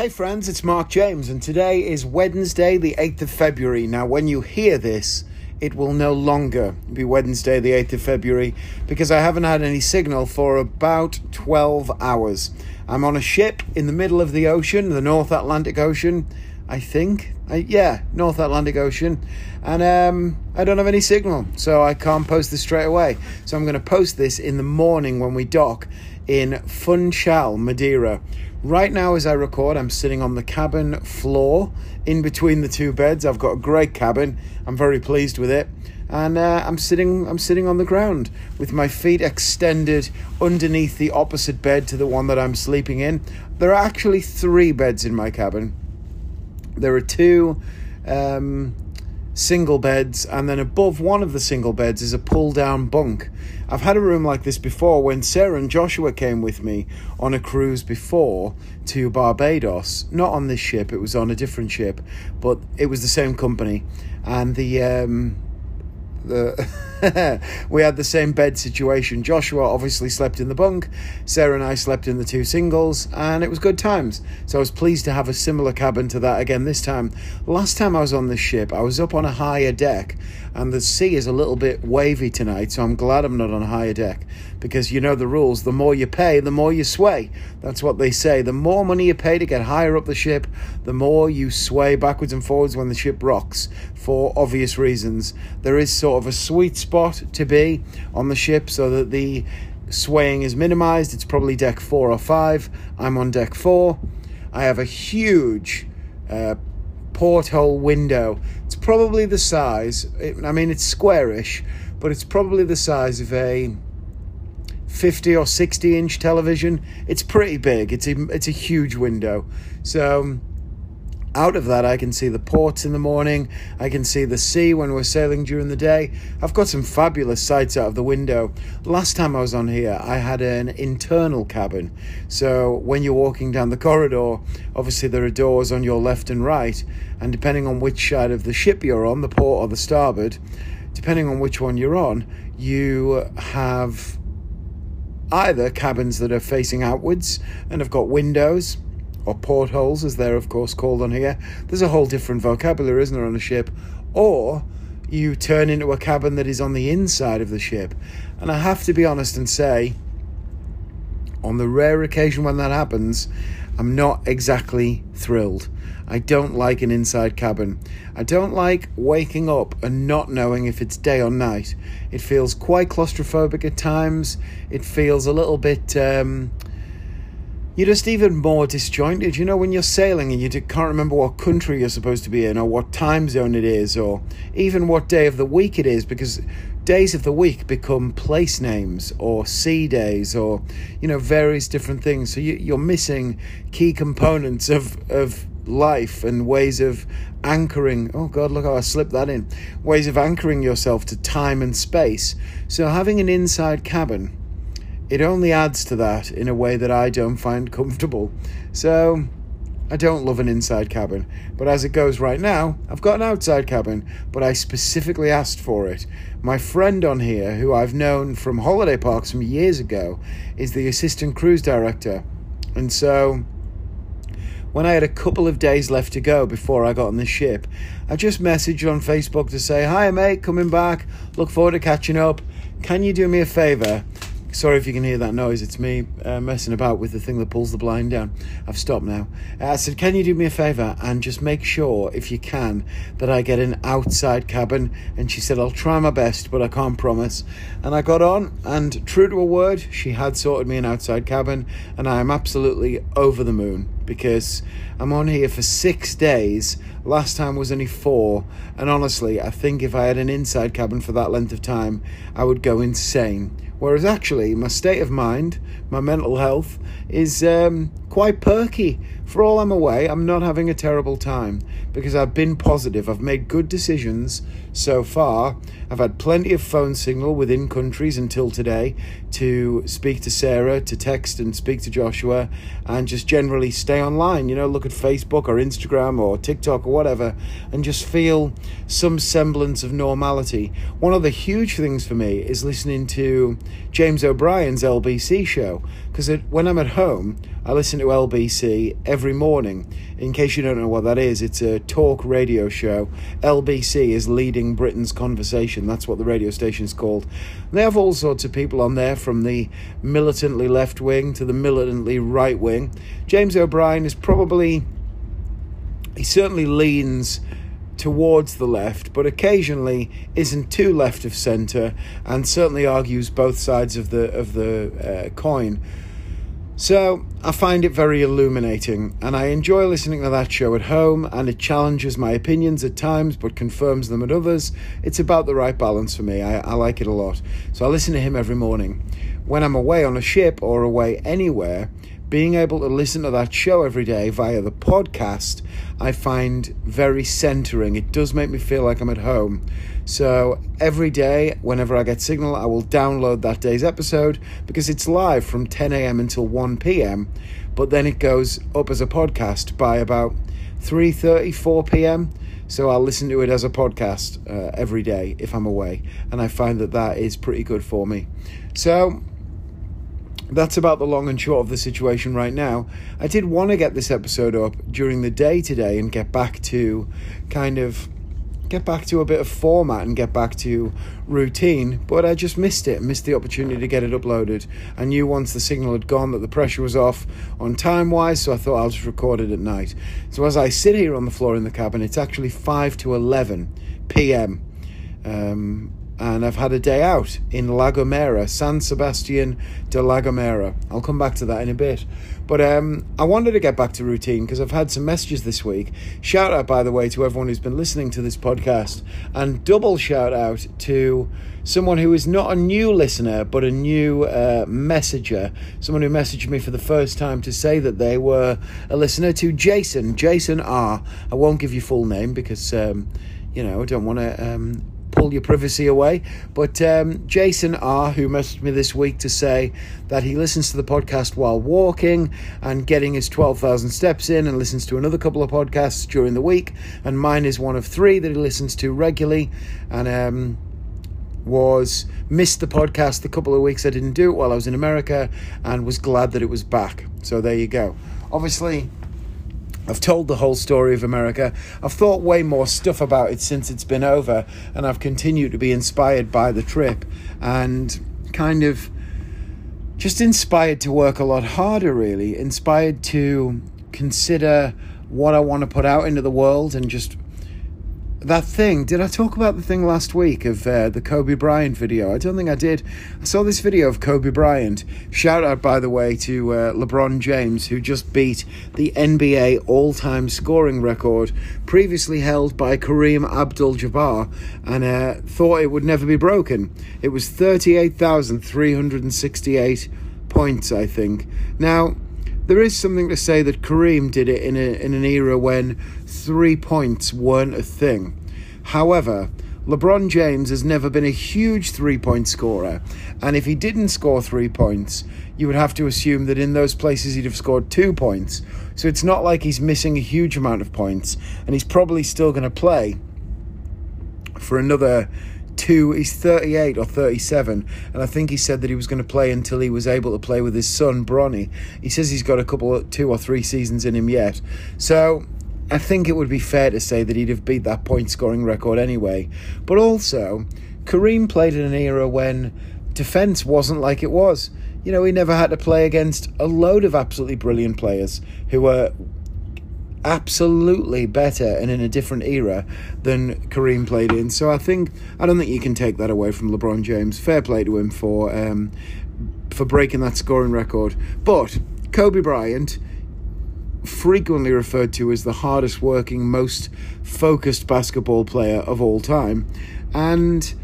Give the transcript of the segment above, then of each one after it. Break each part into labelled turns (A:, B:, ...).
A: Hey friends, it's Mark James, and today is Wednesday, the 8th of February. Now, when you hear this, it will no longer be Wednesday, the 8th of February, because I haven't had any signal for about 12 hours. I'm on a ship in the middle of the ocean, the North Atlantic Ocean, I think. I, yeah, North Atlantic Ocean. And um, I don't have any signal, so I can't post this straight away. So I'm going to post this in the morning when we dock in Funchal, Madeira. Right now, as I record, I'm sitting on the cabin floor in between the two beds. I've got a great cabin. I'm very pleased with it, and uh, I'm sitting. I'm sitting on the ground with my feet extended underneath the opposite bed to the one that I'm sleeping in. There are actually three beds in my cabin. There are two. Um, single beds, and then above one of the single beds is a pull down bunk. I've had a room like this before when Sarah and Joshua came with me on a cruise before to Barbados. Not on this ship, it was on a different ship, but it was the same company. And the um, the we had the same bed situation. Joshua obviously slept in the bunk, Sarah and I slept in the two singles, and it was good times. So I was pleased to have a similar cabin to that again this time. Last time I was on this ship, I was up on a higher deck, and the sea is a little bit wavy tonight, so I'm glad I'm not on a higher deck because you know the rules. The more you pay, the more you sway. That's what they say. The more money you pay to get higher up the ship, the more you sway backwards and forwards when the ship rocks for obvious reasons. There is sort of a sweet spot to be on the ship so that the swaying is minimized. It's probably deck four or five. I'm on deck four. I have a huge uh, porthole window. It's probably the size, I mean, it's squarish, but it's probably the size of a 50 or 60 inch television. It's pretty big. It's a, it's a huge window. So out of that, I can see the ports in the morning. I can see the sea when we're sailing during the day. I've got some fabulous sights out of the window. Last time I was on here, I had an internal cabin. So when you're walking down the corridor, obviously there are doors on your left and right. And depending on which side of the ship you're on, the port or the starboard, depending on which one you're on, you have either cabins that are facing outwards and have got windows or portholes, as they're of course called on here. There's a whole different vocabulary, isn't there, on a ship? Or you turn into a cabin that is on the inside of the ship. And I have to be honest and say, on the rare occasion when that happens, I'm not exactly thrilled. I don't like an inside cabin. I don't like waking up and not knowing if it's day or night. It feels quite claustrophobic at times. It feels a little bit. Um, you're just even more disjointed. You know, when you're sailing and you can't remember what country you're supposed to be in, or what time zone it is, or even what day of the week it is, because days of the week become place names or sea days or you know various different things. So you, are missing key components of of life and ways of anchoring. Oh god look how i slipped that in. Ways of anchoring yourself to time and space. So having an inside cabin it only adds to that in a way that I don't find comfortable. So I don't love an inside cabin, but as it goes right now, I've got an outside cabin, but I specifically asked for it. My friend on here, who I've known from holiday parks from years ago, is the assistant cruise director. And so when I had a couple of days left to go before I got on the ship, I just messaged on Facebook to say, Hi, mate, coming back. Look forward to catching up. Can you do me a favour? Sorry if you can hear that noise. It's me uh, messing about with the thing that pulls the blind down. I've stopped now. Uh, I said, Can you do me a favour and just make sure, if you can, that I get an outside cabin? And she said, I'll try my best, but I can't promise. And I got on, and true to her word, she had sorted me an outside cabin, and I am absolutely over the moon because I'm on here for six days. Last time was only four, and honestly, I think if I had an inside cabin for that length of time, I would go insane Whereas actually, my state of mind, my mental health, is um, quite perky. For all I'm away, I'm not having a terrible time because I've been positive. I've made good decisions so far. I've had plenty of phone signal within countries until today to speak to Sarah, to text and speak to Joshua, and just generally stay online. You know, look at Facebook or Instagram or TikTok or whatever, and just feel some semblance of normality. One of the huge things for me is listening to James O'Brien's LBC show. because when I'm at home, I listen to LBC every morning. In case you don't know what that is, it's a talk radio show. LBC is Leading Britain's Conversation. That's what the radio station is called. They have all sorts of people on there, from the militantly left wing to the militantly right wing. James O'Brien is probably, he certainly leans towards the left, but occasionally isn't too left of centre, and certainly argues both sides of the of the uh, coin. So I find it very illuminating, and I enjoy listening to that show at home. And it challenges my opinions at times, but confirms them at others. It's about the right balance for me. I, I like it a lot, so I listen to him every morning. When I'm away on a ship or away anywhere, being able to listen to that show every day via the podcast, I find very centering. It does make me feel like I'm at home. So every day, whenever I get signal, I will download that day's episode because it's live from 10 a.m. until 1 p.m. But then it goes up as a podcast by about 3:30, 4 p.m. So I'll listen to it as a podcast uh, every day if I'm away, and I find that that is pretty good for me. So that's about the long and short of the situation right now. I did want to get this episode up during the day today and get back to kind of get back to a bit of format and get back to routine, but I just missed it, missed the opportunity to get it uploaded. I knew once the signal had gone that the pressure was off on time wise, so I thought I'll just record it at night. So as I sit here on the floor in the cabin, it's actually 5 to 11 p.m. Um, and I've had a day out in La Gomera, San Sebastian de La Gomera. I'll come back to that in a bit. But um, I wanted to get back to routine because I've had some messages this week. Shout out, by the way, to everyone who's been listening to this podcast, and double shout out to someone who is not a new listener but a new uh, messenger. Someone who messaged me for the first time to say that they were a listener to Jason, Jason R. I won't give you full name because, um, you know, I don't want to. Um, pull your privacy away. But um, Jason R., who messaged me this week to say that he listens to the podcast while walking and getting his 12,000 steps in and listens to another couple of podcasts during the week. And mine is one of three that he listens to regularly. And, um, was missed the podcast the couple of weeks I didn't do it while I was in America and was glad that it was back. So there you go. Obviously, I've told the whole story of America. I've thought way more stuff about it since it's been over, and I've continued to be inspired by the trip and kind of just inspired to work a lot harder, really. Inspired to consider what I want to put out into the world and just that thing. Did I talk about the thing last week of uh, the Kobe Bryant video? I don't think I did. I saw this video of Kobe Bryant. Shout out, by the way, to uh, LeBron James, who just beat the NBA all time scoring record previously held by Kareem Abdul Jabbar and uh, thought it would never be broken. It was 38,368 points, I think. Now, there is something to say that Kareem did it in, a, in an era when three points weren't a thing. However, LeBron James has never been a huge three point scorer, and if he didn't score three points, you would have to assume that in those places he'd have scored two points. So it's not like he's missing a huge amount of points, and he's probably still going to play for another two, he's 38 or 37, and I think he said that he was going to play until he was able to play with his son, Bronny. He says he's got a couple of two or three seasons in him yet. So I think it would be fair to say that he'd have beat that point scoring record anyway. But also, Kareem played in an era when defence wasn't like it was. You know, he never had to play against a load of absolutely brilliant players who were absolutely better and in a different era than Kareem played in. So I think I don't think you can take that away from LeBron James. Fair play to him for um, for breaking that scoring record. But Kobe Bryant, frequently referred to as the hardest working, most focused basketball player of all time, and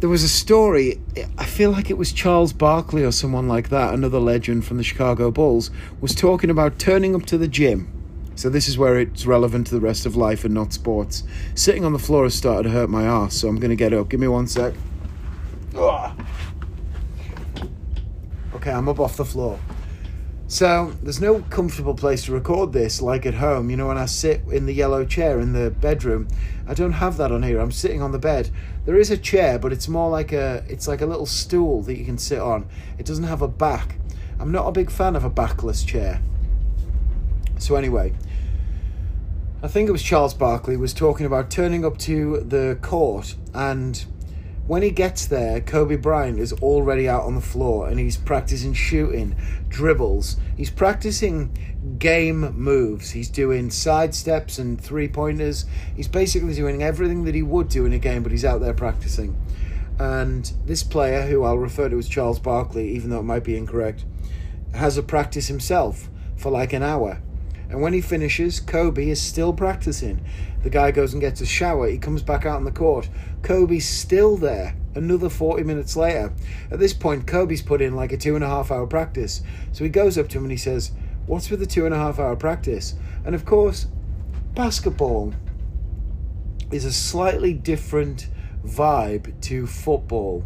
A: there was a story, I feel like it was Charles Barkley or someone like that, another legend from the Chicago Bulls, was talking about turning up to the gym so this is where it's relevant to the rest of life and not sports. Sitting on the floor has started to hurt my ass, so I'm going to get up. Give me one sec. Okay, I'm up off the floor. So there's no comfortable place to record this like at home. You know, when I sit in the yellow chair in the bedroom, I don't have that on here. I'm sitting on the bed. There is a chair, but it's more like a it's like a little stool that you can sit on. It doesn't have a back. I'm not a big fan of a backless chair. So anyway, I think it was Charles Barkley was talking about turning up to the court and when he gets there, Kobe Bryant is already out on the floor and he's practicing shooting, dribbles. He's practicing game moves. He's doing side steps and three pointers. He's basically doing everything that he would do in a game, but he's out there practicing. And this player, who I'll refer to as Charles Barkley, even though it might be incorrect, has a practice himself for like an hour. And when he finishes, Kobe is still practicing. The guy goes and gets a shower. He comes back out on the court. Kobe's still there another 40 minutes later. At this point, Kobe's put in like a two and a half hour practice. So he goes up to him and he says, What's with the two and a half hour practice? And of course, basketball is a slightly different vibe to football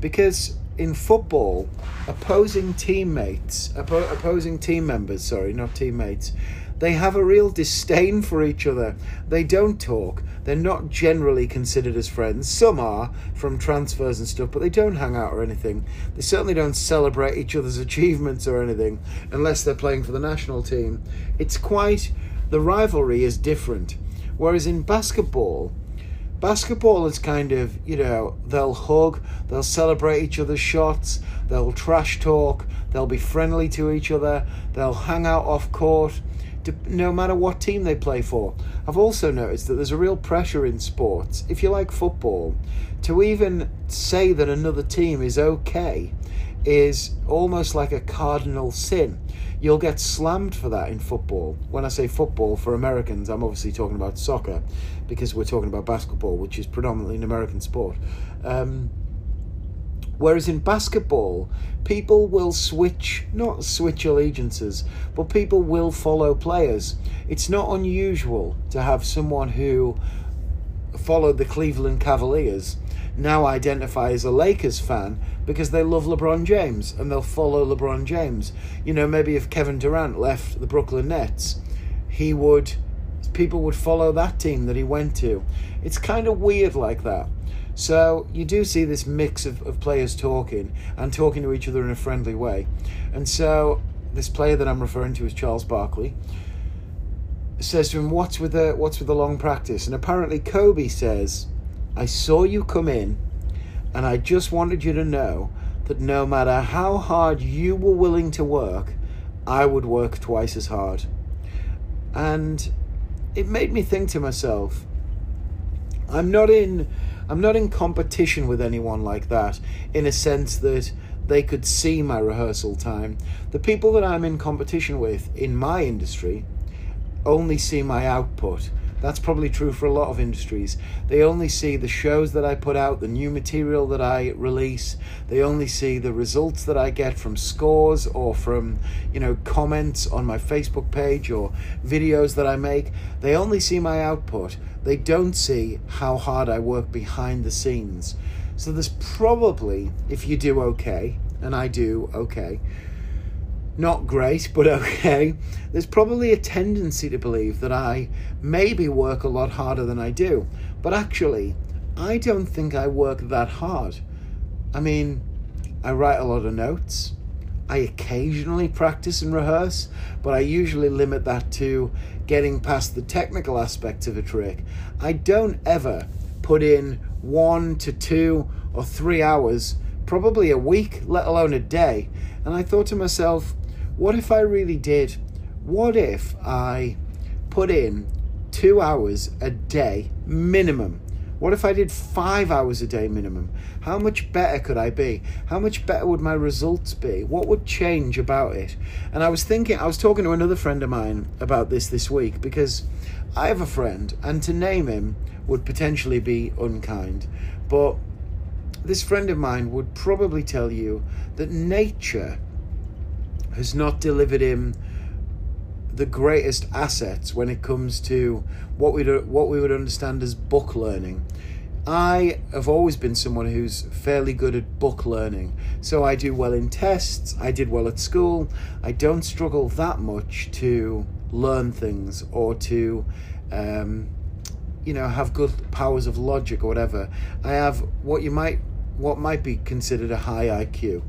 A: because in football, opposing teammates, opposing team members, sorry, not teammates, they have a real disdain for each other. They don't talk. They're not generally considered as friends. Some are from transfers and stuff, but they don't hang out or anything. They certainly don't celebrate each other's achievements or anything unless they're playing for the national team. It's quite, the rivalry is different. Whereas in basketball, basketball is kind of you know they'll hug they'll celebrate each other's shots they'll trash talk they'll be friendly to each other they'll hang out off court no matter what team they play for. I've also noticed that there's a real pressure in sports, if you like football, to even say that another team is okay is almost like a cardinal sin. You'll get slammed for that in football. When I say football for Americans, I'm obviously talking about soccer because we're talking about basketball, which is predominantly an American sport. Um, Whereas in basketball, people will switch, not switch allegiances, but people will follow players. It's not unusual to have someone who followed the Cleveland Cavaliers now identify as a Lakers fan because they love LeBron James and they'll follow LeBron James. You know, maybe if Kevin Durant left the Brooklyn Nets, he would people would follow that team that he went to. It's kind of weird like that. So you do see this mix of, of players talking and talking to each other in a friendly way. And so this player that I'm referring to is Charles Barkley says to him, "What's with the what's with the long practice?" And apparently Kobe says, "I saw you come in, and I just wanted you to know that no matter how hard you were willing to work, I would work twice as hard." And it made me think to myself, I'm not in I'm not in competition with anyone like that in a sense that they could see my rehearsal time. The people that I'm in competition with in my industry only see my output. That's probably true for a lot of industries. They only see the shows that I put out, the new material that I release. They only see the results that I get from scores or from, you know, comments on my Facebook page or videos that I make. They only see my output. They don't see how hard I work behind the scenes. So there's probably, if you do okay, and I do okay, not great, but okay, there's probably a tendency to believe that I maybe work a lot harder than I do. But actually, I don't think I work that hard. I mean, I write a lot of notes. I occasionally practice and rehearse, but I usually limit that to getting past the technical aspects of a trick. I don't ever put in one to two or three hours, probably a week, let alone a day. And I thought to myself, what if I really did? What if I put in two hours a day minimum? What if I did five hours a day minimum? How much better could I be? How much better would my results be? What would change about it? And I was thinking, I was talking to another friend of mine about this this week because I have a friend, and to name him would potentially be unkind, but this friend of mine would probably tell you that nature has not delivered him the greatest assets when it comes to what we what we would understand as book learning. I have always been someone who's fairly good at book learning. So I do well in tests, I did well at school. I don't struggle that much to learn things or to um, you know have good powers of logic or whatever. I have what you might what might be considered a high IQ.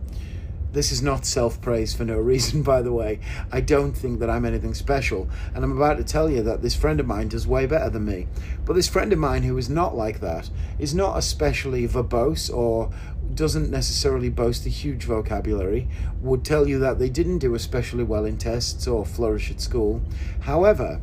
A: This is not self praise for no reason, by the way. I don't think that I'm anything special. And I'm about to tell you that this friend of mine does way better than me. But this friend of mine who is not like that is not especially verbose or doesn't necessarily boast a huge vocabulary, would tell you that they didn't do especially well in tests or flourish at school. However,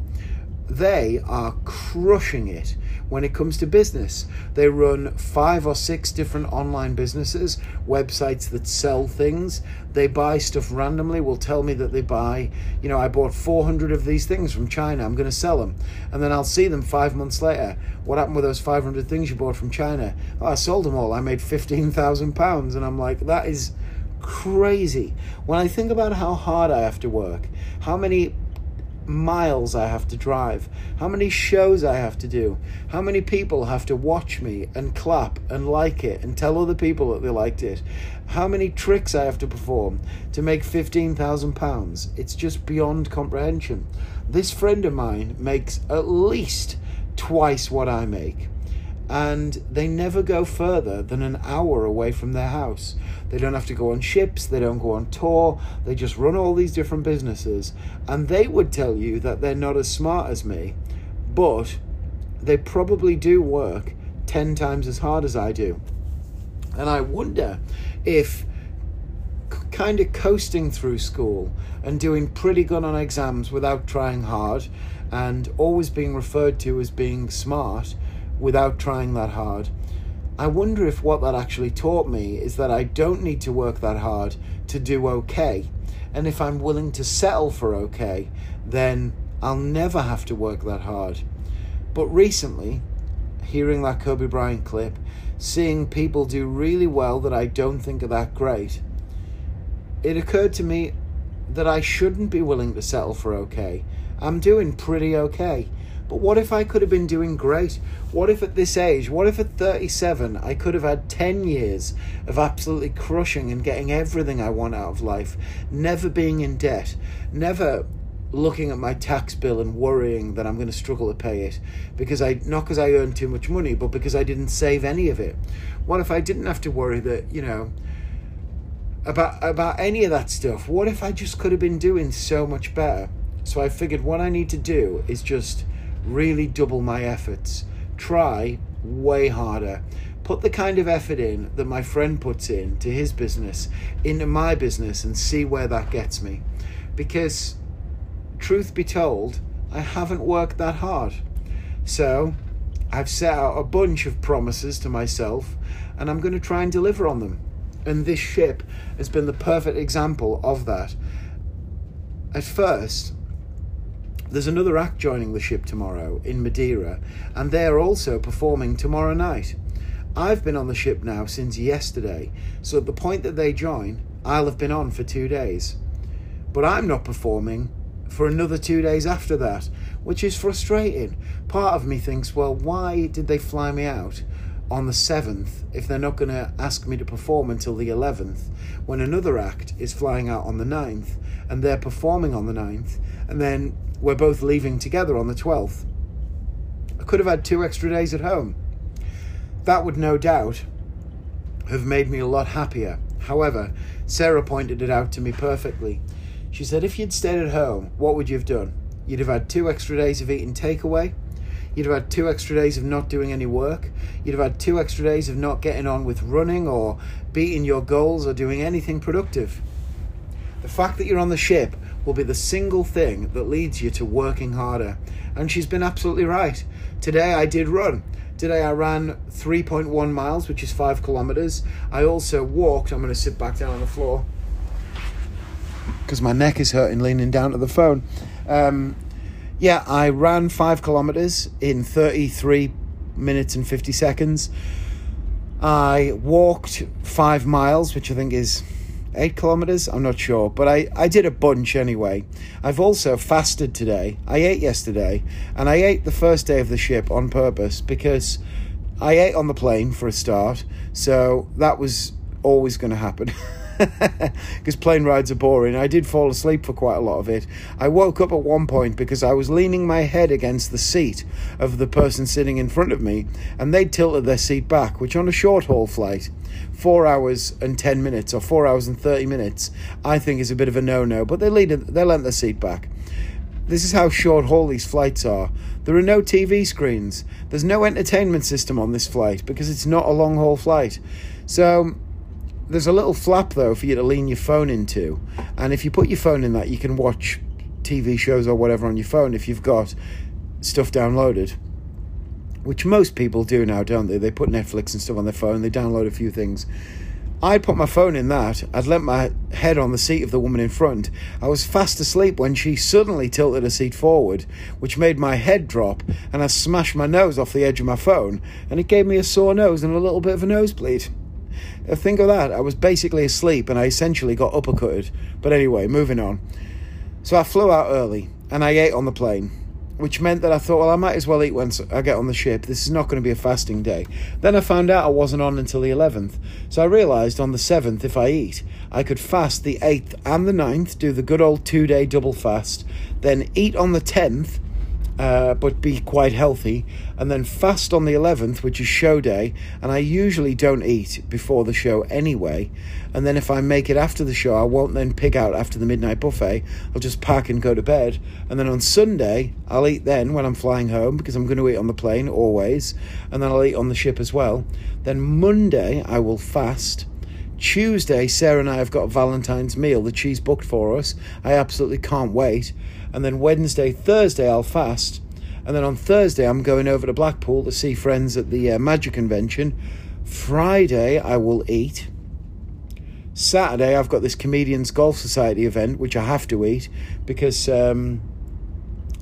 A: they are crushing it when it comes to business. They run five or six different online businesses, websites that sell things. They buy stuff randomly, will tell me that they buy, you know, I bought 400 of these things from China, I'm going to sell them. And then I'll see them five months later. What happened with those 500 things you bought from China? Oh, I sold them all. I made £15,000. And I'm like, that is crazy. When I think about how hard I have to work, how many miles I have to drive, how many shows I have to do, how many people have to watch me and clap and like it and tell other people that they liked it, how many tricks I have to perform to make £15,000. It's just beyond comprehension. This friend of mine makes at least twice what I make and they never go further than an hour away from their house. They don't have to go on ships, they don't go on tour, they just run all these different businesses. And they would tell you that they're not as smart as me, but they probably do work 10 times as hard as I do. And I wonder if kind of coasting through school and doing pretty good on exams without trying hard and always being referred to as being smart without trying that hard. I wonder if what that actually taught me is that I don't need to work that hard to do okay. And if I'm willing to settle for okay, then I'll never have to work that hard. But recently, hearing that Kobe Bryant clip, seeing people do really well that I don't think are that great, it occurred to me that I shouldn't be willing to settle for okay. I'm doing pretty okay. But what if I could have been doing great? What if at this age, what if at 37, I could have had 10 years of absolutely crushing and getting everything I want out of life, never being in debt, never looking at my tax bill and worrying that I'm going to struggle to pay it because I not because I earned too much money, but because I didn't save any of it. What if I didn't have to worry that, you know, about about any of that stuff? What if I just could have been doing so much better? So I figured what I need to do is just really double my efforts. Try way harder. Put the kind of effort in that my friend puts in to his business, into my business, and see where that gets me. Because, truth be told, I haven't worked that hard. So, I've set out a bunch of promises to myself, and I'm going to try and deliver on them. And this ship has been the perfect example of that. At first, there's another act joining the ship tomorrow in Madeira, and they're also performing tomorrow night. I've been on the ship now since yesterday, so at the point that they join, I'll have been on for two days. But I'm not performing for another two days after that, which is frustrating. Part of me thinks, well, why did they fly me out on the 7th if they're not going to ask me to perform until the 11th, when another act is flying out on the 9th and they're performing on the 9th, and then we're both leaving together on the 12th. I could have had two extra days at home. That would no doubt have made me a lot happier. However, Sarah pointed it out to me perfectly. She said, if you'd stayed at home, what would you have done? You'd have had two extra days of eating takeaway. You'd have had two extra days of not doing any work. You'd have had two extra days of not getting on with running or beating your goals or doing anything productive. The fact that you're on the ship will be the single thing that leads you to working harder. And she's been absolutely right. Today I did run. Today I ran 3.1 miles, which is 5 kilometers. I also walked. I'm going to sit back down on the floor because my neck is hurting leaning down to the phone. Um, yeah, I ran 5 kilometers in 33 minutes and 50 seconds. I walked 5 miles, which I think is eight kilometers? I'm not sure but I, I did a bunch anyway. I've also fasted today. I ate yesterday and i ate the first day of the ship on purpose because i ate on the plane for a start so that was always going to happen because plane rides are boring. I did fall asleep for quite a lot of it. I woke up at one point because I was leaning my head against the seat of the person sitting in front of me, and they tilted their seat back, which on a short haul flight, four hours and 10 minutes or four hours and 30 minutes, I think is a bit of a no no, but they, lead, they lent their seat back. This is how short haul these flights are. There are no TV screens. There's no entertainment system on this flight because it's not a long haul flight. So there's a little flap though for you to lean your phone into. And if you put your phone in that, you can watch TV shows or whatever on your phone if you've got stuff downloaded. Which most people do now, don't they? They put Netflix and stuff on their phone, they download a few things. I'd put my phone in that. I'd let my head on the seat of the woman in front. I was fast asleep when she suddenly tilted her seat forward, which made my head drop, and I smashed my nose off the edge of my phone, and it gave me a sore nose and a little bit of a nosebleed. Think of that. I was basically asleep, and I essentially got uppercutted. But anyway, moving on. So I flew out early, and I ate on the plane which meant that I thought, well, I might as well eat once I get on the ship. This is not going to be a fasting day. Then I found out I wasn't on until the 11th. So I realised on the 7th, if I eat, I could fast the 8th and the 9th, do the good old two day double fast, then eat on the 10th, uh, but be quite healthy, and then fast on the 11th, which is show day. And I usually don't eat before the show anyway. And then if I make it after the show, I won't then pig out after the midnight buffet. I'll just pack and go to bed. And then on Sunday, I'll eat then when I'm flying home because I'm going to eat on the plane always. And then I'll eat on the ship as well. Then Monday, I will fast. Tuesday, Sarah and I have got Valentine's meal that she's booked for us. I absolutely can't wait and then Wednesday, Thursday, I'll fast. And then on Thursday, I'm going over to Blackpool to see friends at the uh, Magic Convention. Friday, I will eat. Saturday, I've got this Comedians Golf Society event, which I have to eat because um,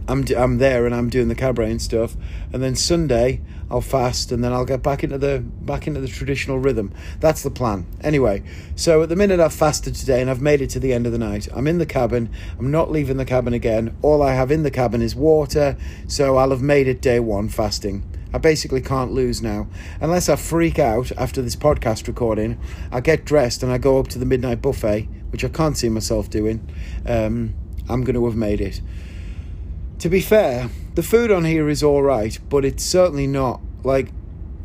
A: I'm, I'm there and I'm doing the cabaret and stuff. And then Sunday, I'll fast and then I'll get back into the back into the traditional rhythm. That's the plan. Anyway, so at the minute I've fasted today and I've made it to the end of the night. I'm in the cabin. I'm not leaving the cabin again. All I have in the cabin is water, so I'll have made it day 1 fasting. I basically can't lose now. Unless I freak out after this podcast recording, I get dressed and I go up to the midnight buffet, which I can't see myself doing. Um, I'm going to have made it. To be fair, the food on here is all right, but it's certainly not like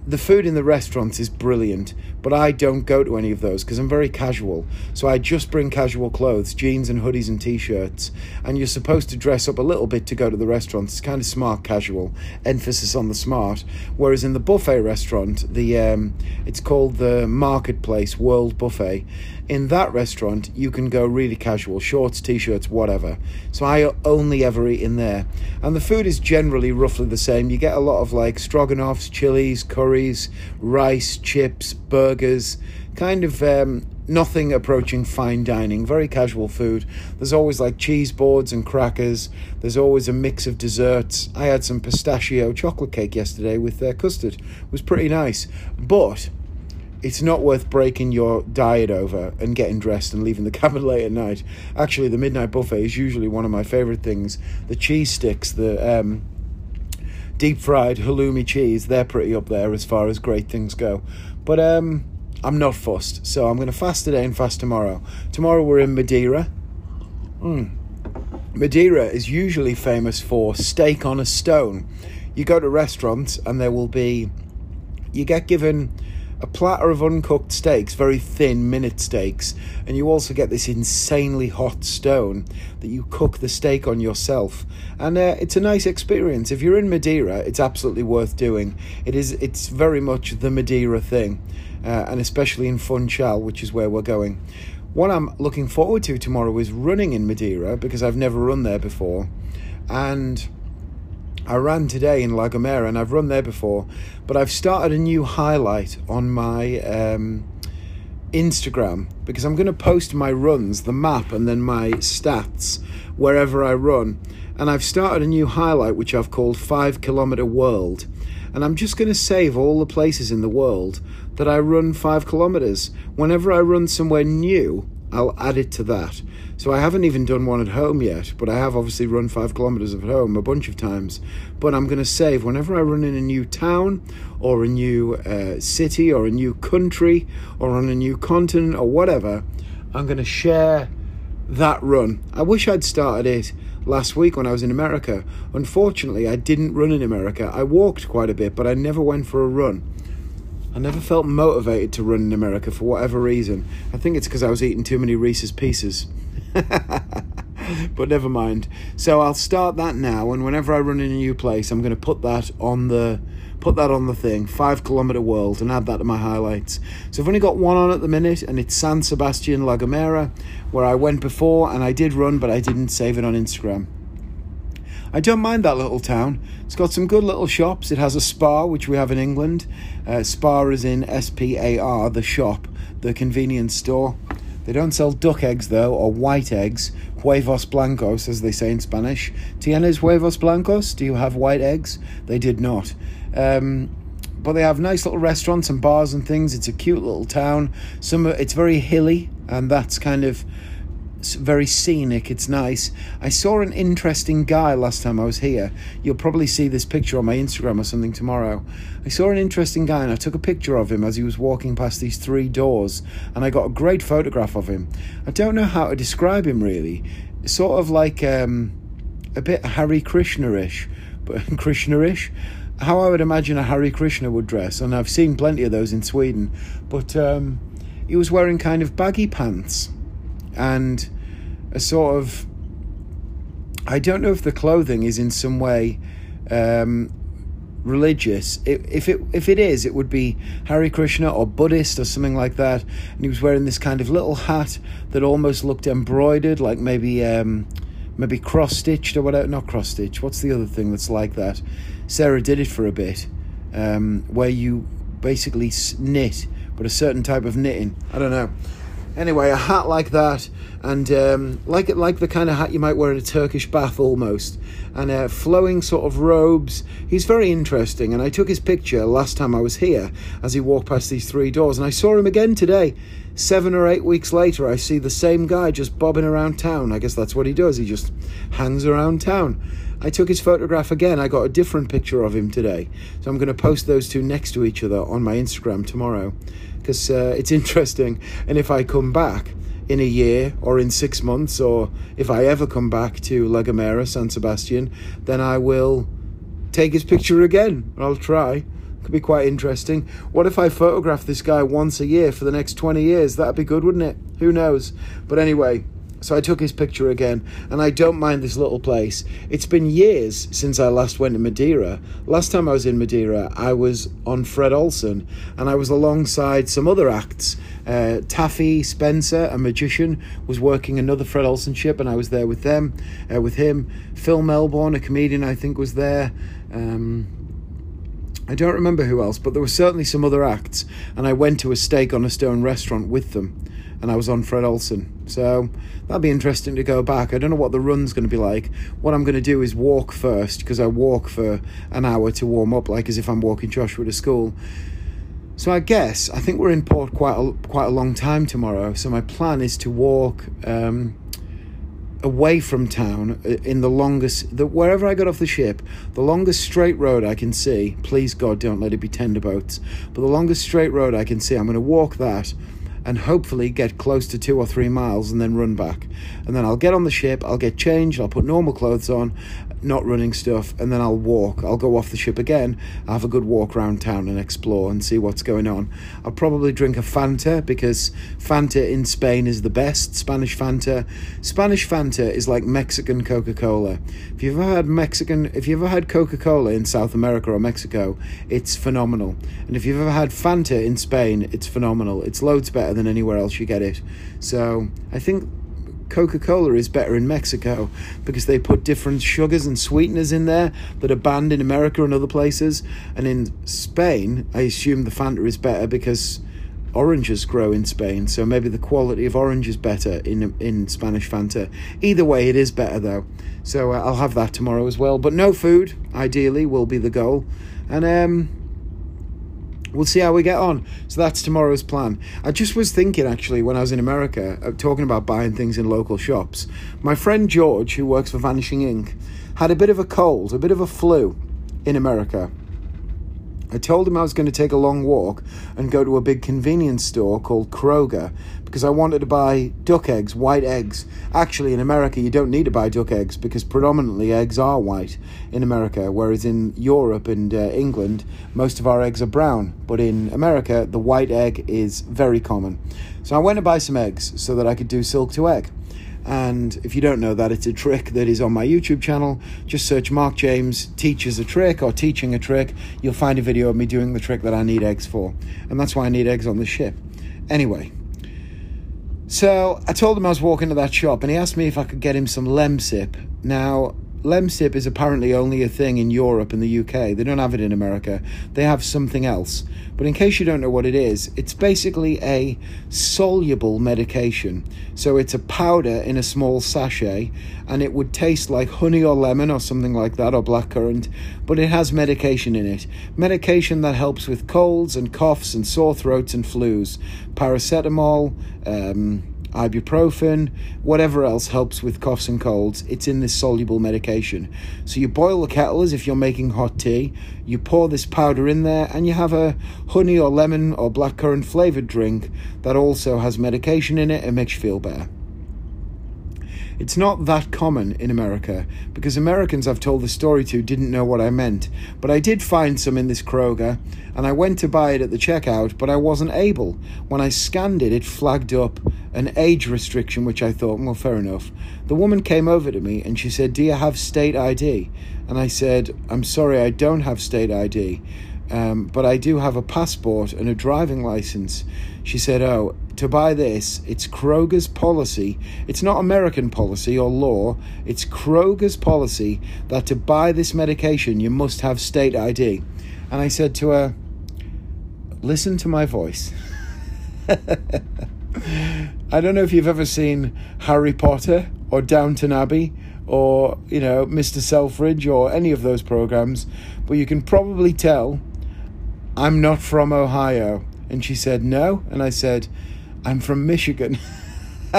A: the food in the restaurants is brilliant, but I don't go to any of those because I'm very casual. So I just bring casual clothes, jeans and hoodies and t-shirts. And you're supposed to dress up a little bit to go to the restaurants. It's kind of smart casual, emphasis on the smart. Whereas in the buffet restaurant, the um, it's called the Marketplace World Buffet, in that restaurant, you can go really casual, shorts, t shirts, whatever. So I only ever eat in there. And the food is generally roughly the same. You get a lot of like stroganoffs, chilies, curries, rice, chips, burgers, kind of um, nothing approaching fine dining, very casual food. There's always like cheese boards and crackers. There's always a mix of desserts. I had some pistachio chocolate cake yesterday with uh, custard. It was pretty nice. But it's not worth breaking your diet over and getting dressed and leaving the cabin late at night. Actually, the midnight buffet is usually one of my favorite things. The cheese sticks, the um, deep fried halloumi cheese, they're pretty up there as far as great things go. But um, I'm not fussed, so I'm going to fast today and fast tomorrow. Tomorrow we're in Madeira. Mm. Madeira is usually famous for steak on a stone. You go to restaurants and there will be, you get given a platter of uncooked steaks, very thin minute steaks, and you also get this insanely hot stone that you cook the steak on yourself. And uh, it's a nice experience. If you're in Madeira, it's absolutely worth doing. It is. It's very much the Madeira thing, uh, and especially in Funchal, which is where we're going. What I'm looking forward to tomorrow is running in Madeira because I've never run there before, and I ran today in La Gomera and I've run there before, but I've started a new highlight on my um, Instagram because I'm going to post my runs, the map, and then my stats wherever I run. And I've started a new highlight which I've called 5 Kilometer World. And I'm just going to save all the places in the world that I run 5 kilometers. Whenever I run somewhere new, I'll add it to that. So I haven't even done one at home yet, but I have obviously run five kilometers at home a bunch of times. But I'm going to save whenever I run in a new town or a new uh, city or a new country or on a new continent or whatever. I'm going to share that run. I wish I'd started it last week when I was in America. Unfortunately, I didn't run in America. I walked quite a bit, but I never went for a run. I never felt motivated to run in America for whatever reason. I think it's because I was eating too many Reese's Pieces. but never mind. So I'll start that now, and whenever I run in a new place, I'm going to put that on the put that on the thing, five kilometer world, and add that to my highlights. So I've only got one on at the minute, and it's San Sebastian La Gomera, where I went before, and I did run, but I didn't save it on Instagram. I don't mind that little town. It's got some good little shops. It has a Spar, which we have in England. Uh, Spar is in S P A R, the shop, the convenience store. They don't sell duck eggs though, or white eggs, huevos blancos, as they say in Spanish. ¿Tienes huevos blancos? Do you have white eggs? They did not. Um, but they have nice little restaurants and bars and things. It's a cute little town. Some it's very hilly, and that's kind of very scenic. It's nice. I saw an interesting guy last time I was here. You'll probably see this picture on my Instagram or something tomorrow. I saw an interesting guy and I took a picture of him as he was walking past these three doors and I got a great photograph of him. I don't know how to describe him really. Sort of like um, a bit Harry Krishna-ish, but Krishna-ish. How I would imagine a Harry Krishna would dress, and I've seen plenty of those in Sweden. But um, he was wearing kind of baggy pants and a sort of I don't know if the clothing is in some way um, religious. If it if it is, it would be Hare Krishna or Buddhist or something like that. And he was wearing this kind of little hat that almost looked embroidered, like maybe um, maybe cross stitched or whatever. Not cross stitched. What's the other thing that's like that? Sarah did it for a bit, um, where you basically knit, but a certain type of knitting. I don't know. Anyway, a hat like that, and um, like like the kind of hat you might wear in a Turkish bath almost, and uh, flowing sort of robes. He's very interesting, and I took his picture last time I was here as he walked past these three doors, and I saw him again today. Seven or eight weeks later, I see the same guy just bobbing around town. I guess that's what he does. He just hangs around town. I took his photograph again. I got a different picture of him today. So I'm going to post those two next to each other on my Instagram tomorrow because uh, it's interesting. And if I come back in a year or in six months, or if I ever come back to La Gomera, San Sebastian, then I will take his picture again. I'll try. Could be quite interesting. What if I photograph this guy once a year for the next 20 years? That'd be good, wouldn't it? Who knows? But anyway, so I took his picture again, and I don't mind this little place. It's been years since I last went to Madeira. Last time I was in Madeira, I was on Fred Olsen, and I was alongside some other acts. Uh, Taffy Spencer, a magician, was working another Fred Olsen ship, and I was there with them, uh, with him. Phil Melbourne, a comedian, I think, was there. Um, I don't remember who else, but there were certainly some other acts, and I went to a steak on a stone restaurant with them and I was on Fred Olsen. So that'd be interesting to go back. I don't know what the run's going to be like. What I'm going to do is walk first because I walk for an hour to warm up, like as if I'm walking Joshua to school. So I guess I think we're in port quite a, quite a long time tomorrow. So my plan is to walk um, away from town uh, in the longest, wherever I got off the ship, the longest straight road I can see. Please God, don't let it be tender boats. But the longest straight road I can see, I'm going to walk that and hopefully get close to two or three miles and then run back. And then I'll get on the ship, I'll get changed, I'll put normal clothes on, not running stuff, and then I'll walk. I'll go off the ship again, have a good walk around town and explore and see what's going on. I'll probably drink a Fanta because Fanta in Spain is the best. Spanish Fanta. Spanish Fanta is like Mexican Coca Cola. If you've ever had Mexican, if you've ever had Coca Cola in South America or Mexico, it's phenomenal. And if you've ever had Fanta in Spain, it's phenomenal. It's loads better than anywhere else you get it. So I think Coca Cola is better in Mexico because they put different sugars and sweeteners in there that are banned in America and other places. And in Spain, I assume the Fanta is better because oranges grow in Spain, so maybe the quality of orange is better in in Spanish Fanta. Either way, it is better though. So uh, I'll have that tomorrow as well. But no food, ideally, will be the goal. And um, we'll see how we get on. So that's tomorrow's plan. I just was thinking actually when I was in America, uh, talking about buying things in local shops. My friend George, who works for Vanishing Inc., had a bit of a cold, a bit of a flu in America. I told him I was going to take a long walk and go to a big convenience store called Kroger because I wanted to buy duck eggs, white eggs. Actually, in America, you don't need to buy duck eggs because predominantly eggs are white in America, whereas in Europe and uh, England, most of our eggs are brown. But in America, the white egg is very common. So I went to buy some eggs so that I could do silk to egg. And if you don't know that, it's a trick that is on my YouTube channel. Just search Mark James teaches a trick or teaching a trick. You'll find a video of me doing the trick that I need eggs for. And that's why I need eggs on the ship. Anyway, so I told him I was walking to that shop and he asked me if I could get him some Lemsip. Now, Lemsip is apparently only a thing in Europe and the UK. They don't have it in America. They have something else. But in case you don't know what it is, it's basically a soluble medication. So it's a powder in a small sachet and it would taste like honey or lemon or something like that or blackcurrant, but it has medication in it. Medication that helps with colds and coughs and sore throats and flus. Paracetamol, um, ibuprofen, whatever else helps with coughs and colds, it's in this soluble medication. So you boil the kettle as if you're making hot tea, you pour this powder in there, and you have a honey or lemon or blackcurrant flavored drink that also has medication in it and makes you feel better. It's not that common in America because Americans I've told the story to didn't know what I meant. But I did find some in this Kroger and I went to buy it at the checkout, but I wasn't able. When I scanned it, it flagged up an age restriction, which I thought, well, fair enough. The woman came over to me and she said, Do you have state ID? And I said, I'm sorry, I don't have state ID. Um, but I do have a passport and a driving license. She said, Oh, to buy this, it's Kroger's policy. It's not American policy or law, it's Kroger's policy that to buy this medication, you must have state ID. And I said to her, Listen to my voice. I don't know if you've ever seen Harry Potter or Downton Abbey or, you know, Mr. Selfridge or any of those programs, but you can probably tell I'm not from Ohio. And she said, No. And I said, I'm from Michigan.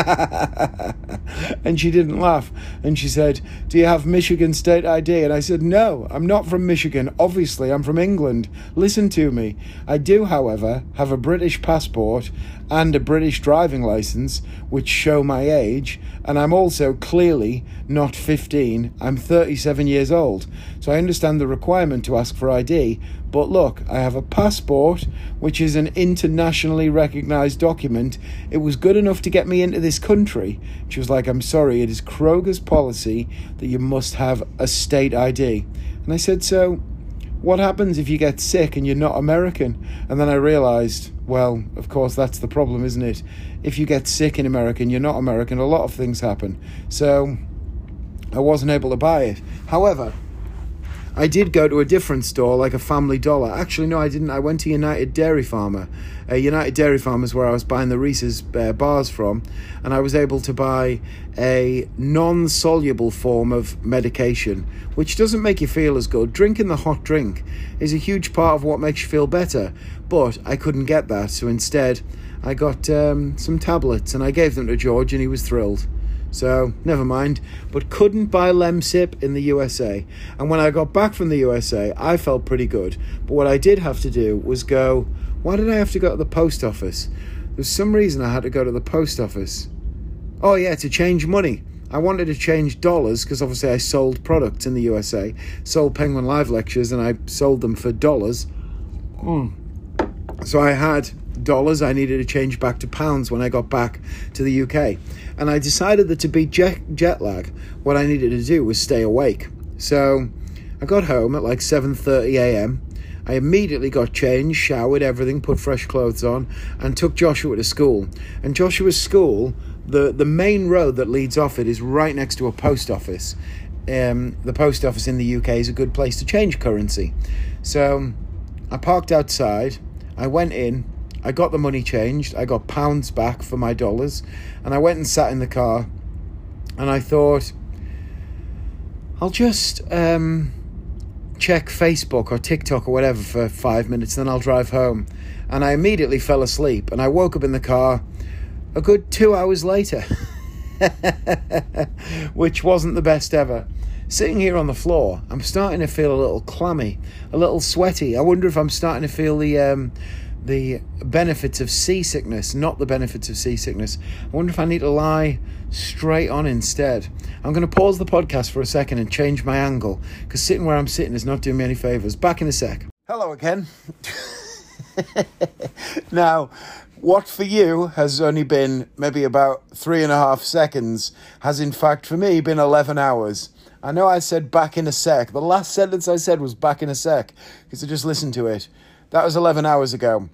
A: and she didn't laugh. And she said, Do you have Michigan state ID? And I said, No, I'm not from Michigan. Obviously, I'm from England. Listen to me. I do, however, have a British passport and a British driving license, which show my age. And I'm also clearly not 15. I'm 37 years old. So I understand the requirement to ask for ID. But look, I have a passport, which is an internationally recognized document. It was good enough to get me into this country. She was like, I'm sorry, it is Kroger's policy that you must have a state ID. And I said, So, what happens if you get sick and you're not American? And then I realized, well, of course, that's the problem, isn't it? If you get sick in America and you're not American, a lot of things happen. So, I wasn't able to buy it. However, I did go to a different store, like a Family Dollar. Actually, no, I didn't. I went to United Dairy Farmer. Uh, United Dairy Farmer is where I was buying the Reese's uh, bars from, and I was able to buy a non soluble form of medication, which doesn't make you feel as good. Drinking the hot drink is a huge part of what makes you feel better, but I couldn't get that, so instead, I got um, some tablets and I gave them to George, and he was thrilled. So, never mind. But couldn't buy Lemsip in the USA. And when I got back from the USA, I felt pretty good. But what I did have to do was go, why did I have to go to the post office? There's some reason I had to go to the post office. Oh, yeah, to change money. I wanted to change dollars because obviously I sold products in the USA, sold Penguin Live lectures, and I sold them for dollars. Mm. So I had dollars I needed to change back to pounds when I got back to the UK. And I decided that to beat jet, jet lag, what I needed to do was stay awake. So I got home at like 7:30 a.m. I immediately got changed, showered, everything, put fresh clothes on, and took Joshua to school. And Joshua's school, the, the main road that leads off it is right next to a post office. Um, the post office in the UK is a good place to change currency. So I parked outside, I went in, I got the money changed. I got pounds back for my dollars. And I went and sat in the car. And I thought, I'll just um, check Facebook or TikTok or whatever for five minutes, then I'll drive home. And I immediately fell asleep. And I woke up in the car a good two hours later, which wasn't the best ever. sitting here on the floor, I'm starting to feel a little clammy, a little sweaty. I wonder if I'm starting to feel the um, the benefits of seasickness, not the benefits of seasickness. I wonder if I need to lie straight on instead. I'm going to pause the podcast for a second and change my angle because sitting where I'm sitting is not doing me any favors. Back in a sec. Hello again. now, what for you has only been maybe about three and a half seconds has in fact for me been 11 hours. I know I said back in a sec. The last sentence I said was back in a sec because I just listened to it. That was 11 hours ago.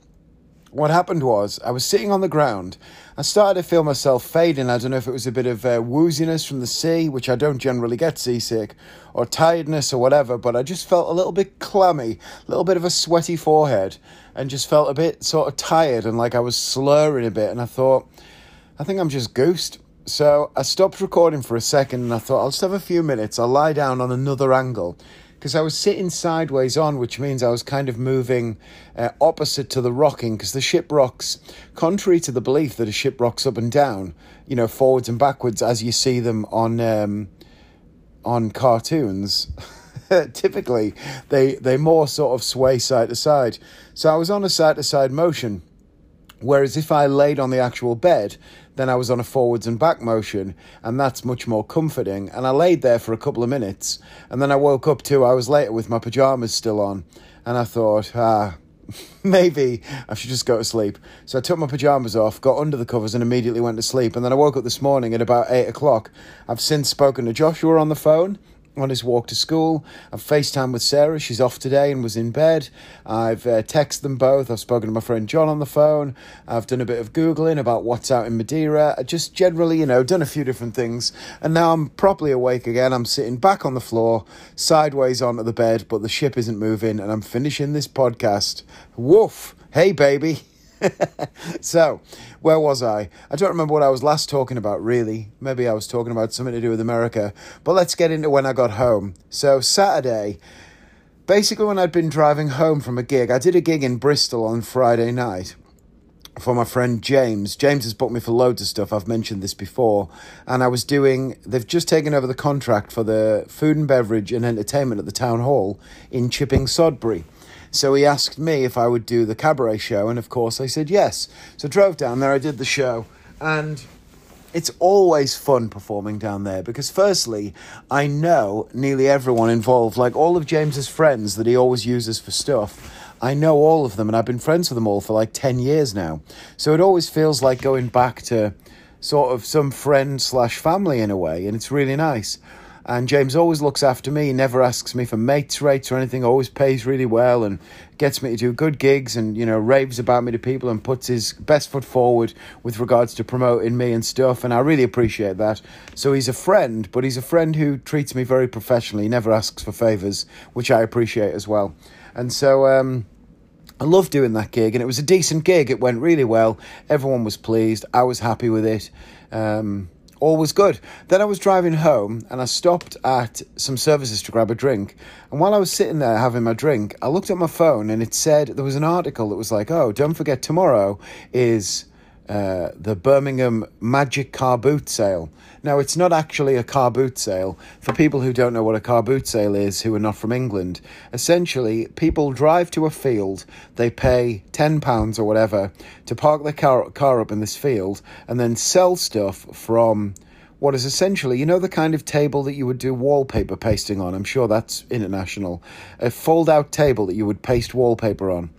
A: What happened was, I was sitting on the ground. I started to feel myself fading. I don't know if it was a bit of uh, wooziness from the sea, which I don't generally get seasick, or tiredness or whatever, but I just felt a little bit clammy, a little bit of a sweaty forehead, and just felt a bit sort of tired and like I was slurring a bit. And I thought, I think I'm just goosed. So I stopped recording for a second and I thought, I'll just have a few minutes. I'll lie down on another angle because I was sitting sideways on, which means I was kind of moving uh, opposite to the rocking because the ship rocks, contrary to the belief that a ship rocks up and down, you know, forwards and backwards as you see them on um, on cartoons. typically, they they more sort of sway side to side. So I was on a side to side motion. Whereas if I laid on the actual bed, then I was on a forwards and back motion, and that's much more comforting. And I laid there for a couple of minutes, and then I woke up two hours later with my pajamas still on, and I thought, ah, maybe I should just go to sleep. So I took my pajamas off, got under the covers, and immediately went to sleep. And then I woke up this morning at about eight o'clock. I've since spoken to Joshua on the phone on his walk to school. I've FaceTime with Sarah. She's off today and was in bed. I've uh, texted them both. I've spoken to my friend John on the phone. I've done a bit of Googling about what's out in Madeira. I just generally, you know, done a few different things. And now I'm properly awake again. I'm sitting back on the floor, sideways onto the bed, but the ship isn't moving. And I'm finishing this podcast. Woof. Hey, baby. so, where was I? I don't remember what I was last talking about, really. Maybe I was talking about something to do with America. But let's get into when I got home. So, Saturday, basically, when I'd been driving home from a gig, I did a gig in Bristol on Friday night for my friend James. James has booked me for loads of stuff. I've mentioned this before. And I was doing, they've just taken over the contract for the food and beverage and entertainment at the town hall in Chipping Sodbury. So he asked me if I would do the cabaret show, and of course I said yes. So I drove down there, I did the show, and it's always fun performing down there because, firstly, I know nearly everyone involved, like all of James's friends that he always uses for stuff. I know all of them, and I've been friends with them all for like 10 years now. So it always feels like going back to sort of some friend slash family in a way, and it's really nice. And James always looks after me. He never asks me for mates rates or anything. Always pays really well and gets me to do good gigs and you know raves about me to people and puts his best foot forward with regards to promoting me and stuff. And I really appreciate that. So he's a friend, but he's a friend who treats me very professionally. He never asks for favors, which I appreciate as well. And so. Um, I loved doing that gig, and it was a decent gig. It went really well. Everyone was pleased. I was happy with it. Um, all was good. Then I was driving home and I stopped at some services to grab a drink. And while I was sitting there having my drink, I looked at my phone and it said there was an article that was like, oh, don't forget tomorrow is uh, the Birmingham Magic Car Boot Sale. Now, it's not actually a car boot sale. For people who don't know what a car boot sale is, who are not from England, essentially, people drive to a field, they pay £10 or whatever to park their car, car up in this field, and then sell stuff from what is essentially, you know, the kind of table that you would do wallpaper pasting on. I'm sure that's international. A fold out table that you would paste wallpaper on.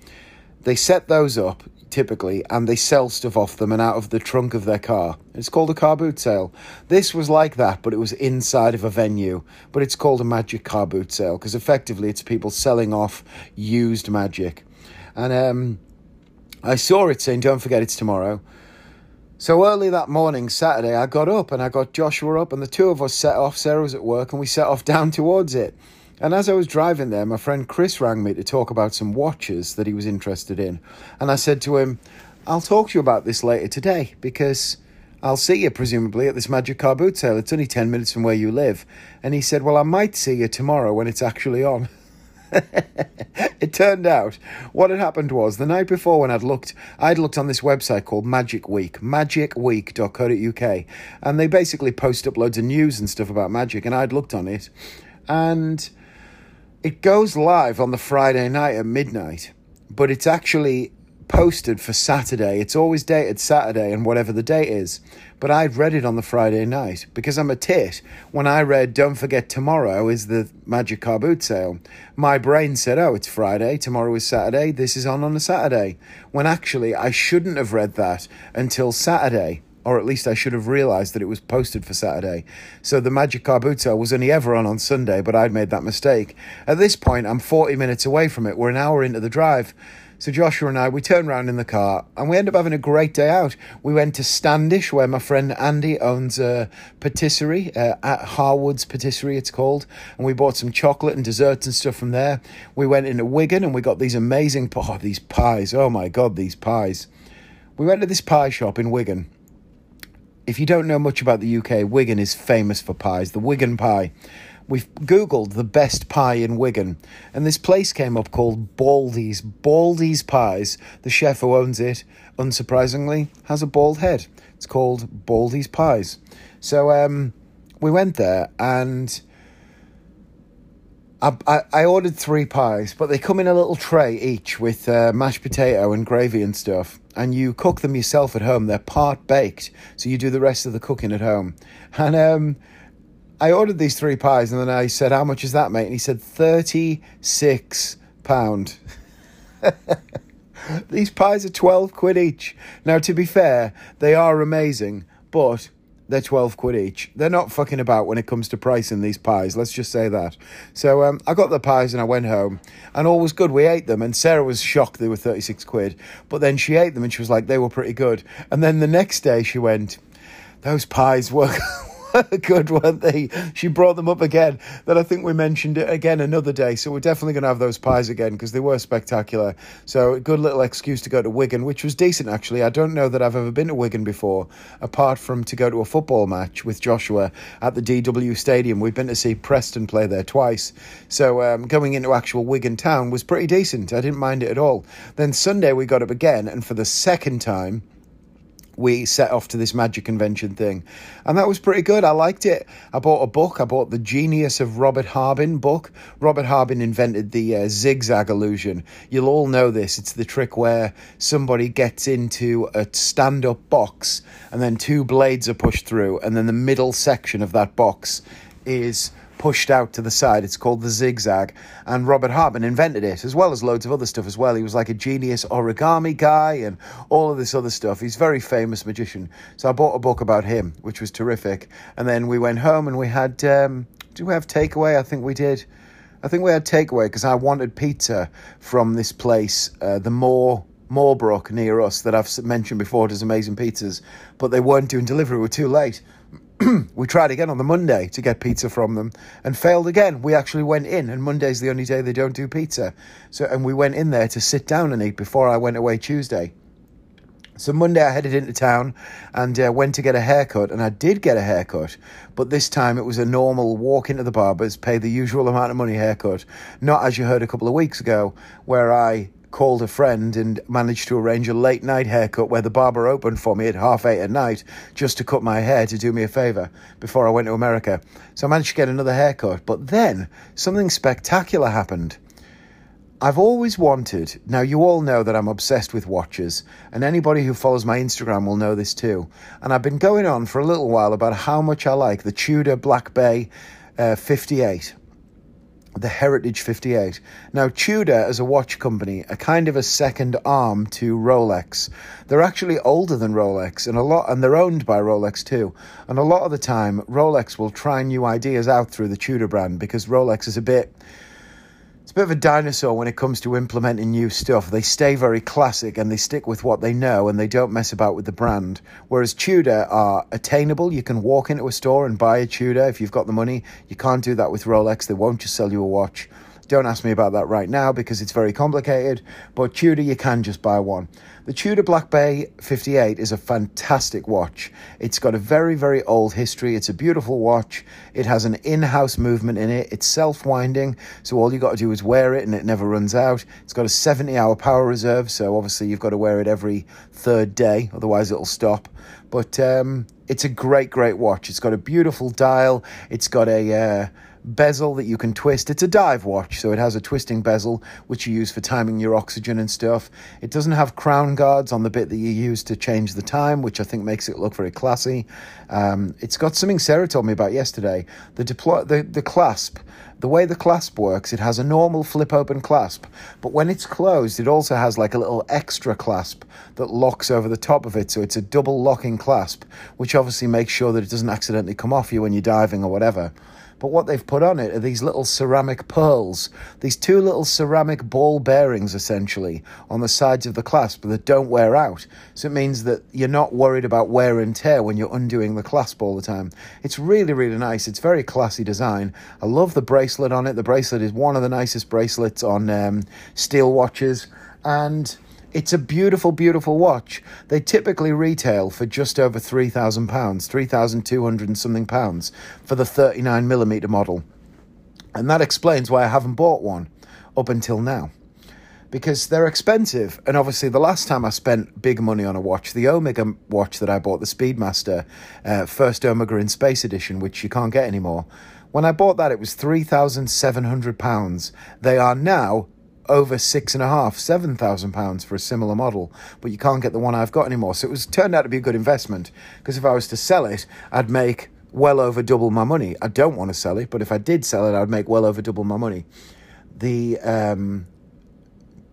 A: They set those up typically, and they sell stuff off them and out of the trunk of their car. It's called a car boot sale. This was like that, but it was inside of a venue. But it's called a magic car boot sale because effectively it's people selling off used magic. And um, I saw it saying, don't forget it's tomorrow. So early that morning, Saturday, I got up and I got Joshua up, and the two of us set off. Sarah was at work, and we set off down towards it. And as I was driving there, my friend Chris rang me to talk about some watches that he was interested in. And I said to him, I'll talk to you about this later today because I'll see you presumably at this Magic Car boot sale. It's only 10 minutes from where you live. And he said, Well, I might see you tomorrow when it's actually on. it turned out what had happened was the night before when I'd looked, I'd looked on this website called Magic Week, magicweek.co.uk, and they basically post up loads of news and stuff about magic, and I'd looked on it, and it goes live on the Friday night at midnight, but it's actually posted for Saturday. It's always dated Saturday and whatever the date is. But I'd read it on the Friday night because I'm a tit. When I read Don't Forget Tomorrow is the Magic Car Boot Sale, my brain said, Oh, it's Friday, tomorrow is Saturday, this is on on a Saturday. When actually I shouldn't have read that until Saturday. Or at least I should have realised that it was posted for Saturday. So the Magic Car Boot was only ever on on Sunday, but I'd made that mistake. At this point, I'm 40 minutes away from it. We're an hour into the drive. So Joshua and I, we turn around in the car and we end up having a great day out. We went to Standish, where my friend Andy owns a patisserie uh, at Harwood's Patisserie, it's called, and we bought some chocolate and desserts and stuff from there. We went into Wigan and we got these amazing, oh, these pies. Oh my god, these pies. We went to this pie shop in Wigan. If you don't know much about the UK, Wigan is famous for pies. The Wigan pie we've Googled the best pie in Wigan, and this place came up called Baldy's. Baldy's Pies. The chef who owns it, unsurprisingly, has a bald head. It's called Baldy's Pies. So um, we went there and. I, I, ordered three pies, but they come in a little tray each with uh, mashed potato and gravy and stuff. And you cook them yourself at home. They're part baked, so you do the rest of the cooking at home. And um, I ordered these three pies and then I said, How much is that, mate? And he said, £36. these pies are 12 quid each. Now, to be fair, they are amazing, but they're 12 quid each. They're not fucking about when it comes to pricing these pies, let's just say that. So um, I got the pies and I went home, and all was good. We ate them, and Sarah was shocked they were 36 quid, but then she ate them and she was like, they were pretty good. And then the next day she went, Those pies were. good, weren't they? She brought them up again. Then I think we mentioned it again another day. So we're definitely going to have those pies again because they were spectacular. So a good little excuse to go to Wigan, which was decent actually. I don't know that I've ever been to Wigan before, apart from to go to a football match with Joshua at the DW Stadium. We've been to see Preston play there twice. So um, going into actual Wigan town was pretty decent. I didn't mind it at all. Then Sunday we got up again, and for the second time, we set off to this magic convention thing. And that was pretty good. I liked it. I bought a book. I bought The Genius of Robert Harbin book. Robert Harbin invented the uh, zigzag illusion. You'll all know this. It's the trick where somebody gets into a stand up box and then two blades are pushed through, and then the middle section of that box is pushed out to the side. It's called the zigzag, and Robert Harbin invented it, as well as loads of other stuff as well. He was like a genius origami guy and all of this other stuff. He's a very famous magician. So I bought a book about him, which was terrific. And then we went home and we had, um, did we have takeaway? I think we did. I think we had takeaway because I wanted pizza from this place, uh, the Moore. Moorbrook near us that I've mentioned before does amazing pizzas, but they weren't doing delivery. We were too late. we tried again on the Monday to get pizza from them and failed again. We actually went in, and Monday's the only day they don't do pizza. So, and we went in there to sit down and eat before I went away Tuesday. So Monday I headed into town and uh, went to get a haircut, and I did get a haircut, but this time it was a normal walk into the barber's, pay the usual amount of money haircut, not as you heard a couple of weeks ago, where I called a friend and managed to arrange a late night haircut where the barber opened for me at half eight at night just to cut my hair to do me a favour before I went to America. So I managed to get another haircut. But then something spectacular happened. I've always wanted, now you all know that I'm obsessed with watches, and anybody who follows my Instagram will know this too. And I've been going on for a little while about how much I like the Tudor Black Bay uh, 58 the Heritage 58. Now, Tudor, as a watch company, are kind of a second arm to Rolex. They're actually older than Rolex, and a lot, and they're owned by Rolex too. And a lot of the time, Rolex will try new ideas out through the Tudor brand because Rolex is a bit it's a bit of a dinosaur when it comes to implementing new stuff. They stay very classic and they stick with what they know and they don't mess about with the brand. Whereas Tudor are attainable. You can walk into a store and buy a Tudor if you've got the money. You can't do that with Rolex. They won't just sell you a watch. Don't ask me about that right now because it's very complicated, but Tudor, you can just buy one. The Tudor Black Bay 58 is a fantastic watch. It's got a very, very old history. It's a beautiful watch. It has an in house movement in it. It's self winding, so all you got to do is wear it and it never runs out. It's got a 70 hour power reserve, so obviously you've got to wear it every third day, otherwise it'll stop. But um, it's a great, great watch. It's got a beautiful dial. It's got a. Uh, bezel that you can twist. It's a dive watch, so it has a twisting bezel, which you use for timing your oxygen and stuff. It doesn't have crown guards on the bit that you use to change the time, which I think makes it look very classy. Um, it's got something Sarah told me about yesterday. The deploy the, the clasp the way the clasp works, it has a normal flip open clasp, but when it's closed, it also has like a little extra clasp that locks over the top of it. So it's a double locking clasp, which obviously makes sure that it doesn't accidentally come off you when you're diving or whatever. But what they've put on it are these little ceramic pearls, these two little ceramic ball bearings essentially on the sides of the clasp that don't wear out. So it means that you're not worried about wear and tear when you're undoing the clasp all the time. It's really, really nice. It's very classy design. I love the bracelet on it. The bracelet is one of the nicest bracelets on um, steel watches. And it's a beautiful, beautiful watch. They typically retail for just over £3,000, 3,200 and something pounds for the 39mm model. And that explains why I haven't bought one up until now. Because they're expensive. And obviously, the last time I spent big money on a watch, the Omega watch that I bought, the Speedmaster, uh, first Omega in Space Edition, which you can't get anymore, when I bought that, it was £3,700. They are now over six and a half, seven thousand pounds for a similar model, but you can't get the one I've got anymore. So it was turned out to be a good investment because if I was to sell it, I'd make well over double my money. I don't want to sell it, but if I did sell it, I'd make well over double my money. The um,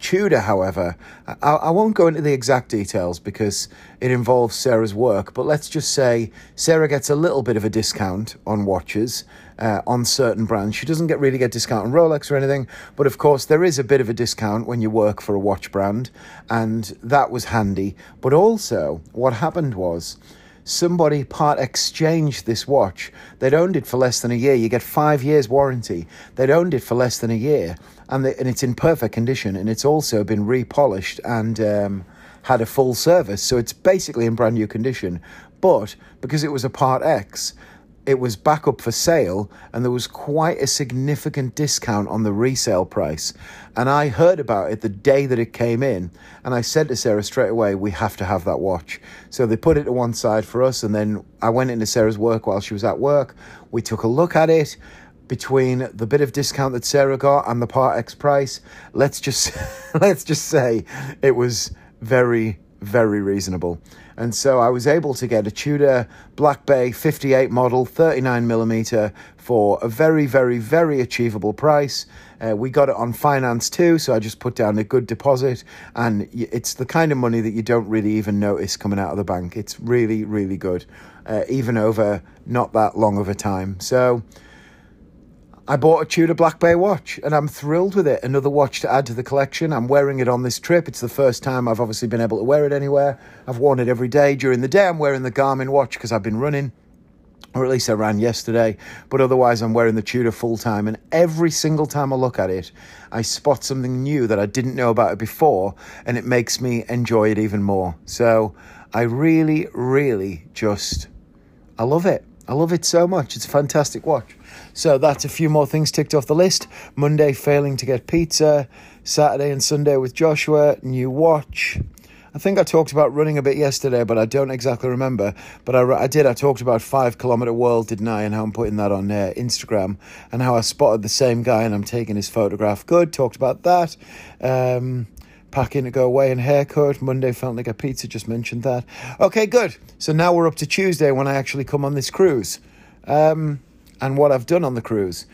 A: Tudor, however, I, I, won't go into the exact details because it involves Sarah's work, but let's just say Sarah gets a little bit of a discount on watches uh, on certain brands. She doesn't get really get discount on Rolex or anything, but of course there is a bit of a discount when you work for a watch brand, and that was handy. But also, what happened was somebody part exchanged this watch. They'd owned it for less than a year. You get five years warranty. They'd owned it for less than a year, and they, and it's in perfect condition, and it's also been repolished and um, had a full service. So it's basically in brand new condition. But because it was a Part X, it was back up for sale and there was quite a significant discount on the resale price. And I heard about it the day that it came in. And I said to Sarah straight away, we have to have that watch. So they put it to one side for us. And then I went into Sarah's work while she was at work. We took a look at it between the bit of discount that Sarah got and the Part X price. Let's just, let's just say it was very, very reasonable. And so I was able to get a Tudor Black Bay 58 model, 39 millimeter, for a very, very, very achievable price. Uh, we got it on finance too, so I just put down a good deposit, and it's the kind of money that you don't really even notice coming out of the bank. It's really, really good, uh, even over not that long of a time. So I bought a Tudor Black Bay watch and I'm thrilled with it. Another watch to add to the collection. I'm wearing it on this trip. It's the first time I've obviously been able to wear it anywhere. I've worn it every day. During the day, I'm wearing the Garmin watch because I've been running, or at least I ran yesterday. But otherwise, I'm wearing the Tudor full time. And every single time I look at it, I spot something new that I didn't know about it before, and it makes me enjoy it even more. So I really, really just, I love it. I love it so much. It's a fantastic watch. So that's a few more things ticked off the list. Monday, failing to get pizza. Saturday and Sunday with Joshua, new watch. I think I talked about running a bit yesterday, but I don't exactly remember. But I, I did. I talked about five kilometer world, didn't I? And how I'm putting that on uh, Instagram, and how I spotted the same guy and I'm taking his photograph. Good. Talked about that. Um, packing to go away and haircut. Monday felt like a pizza. Just mentioned that. Okay, good. So now we're up to Tuesday when I actually come on this cruise. Um, and what I've done on the cruise.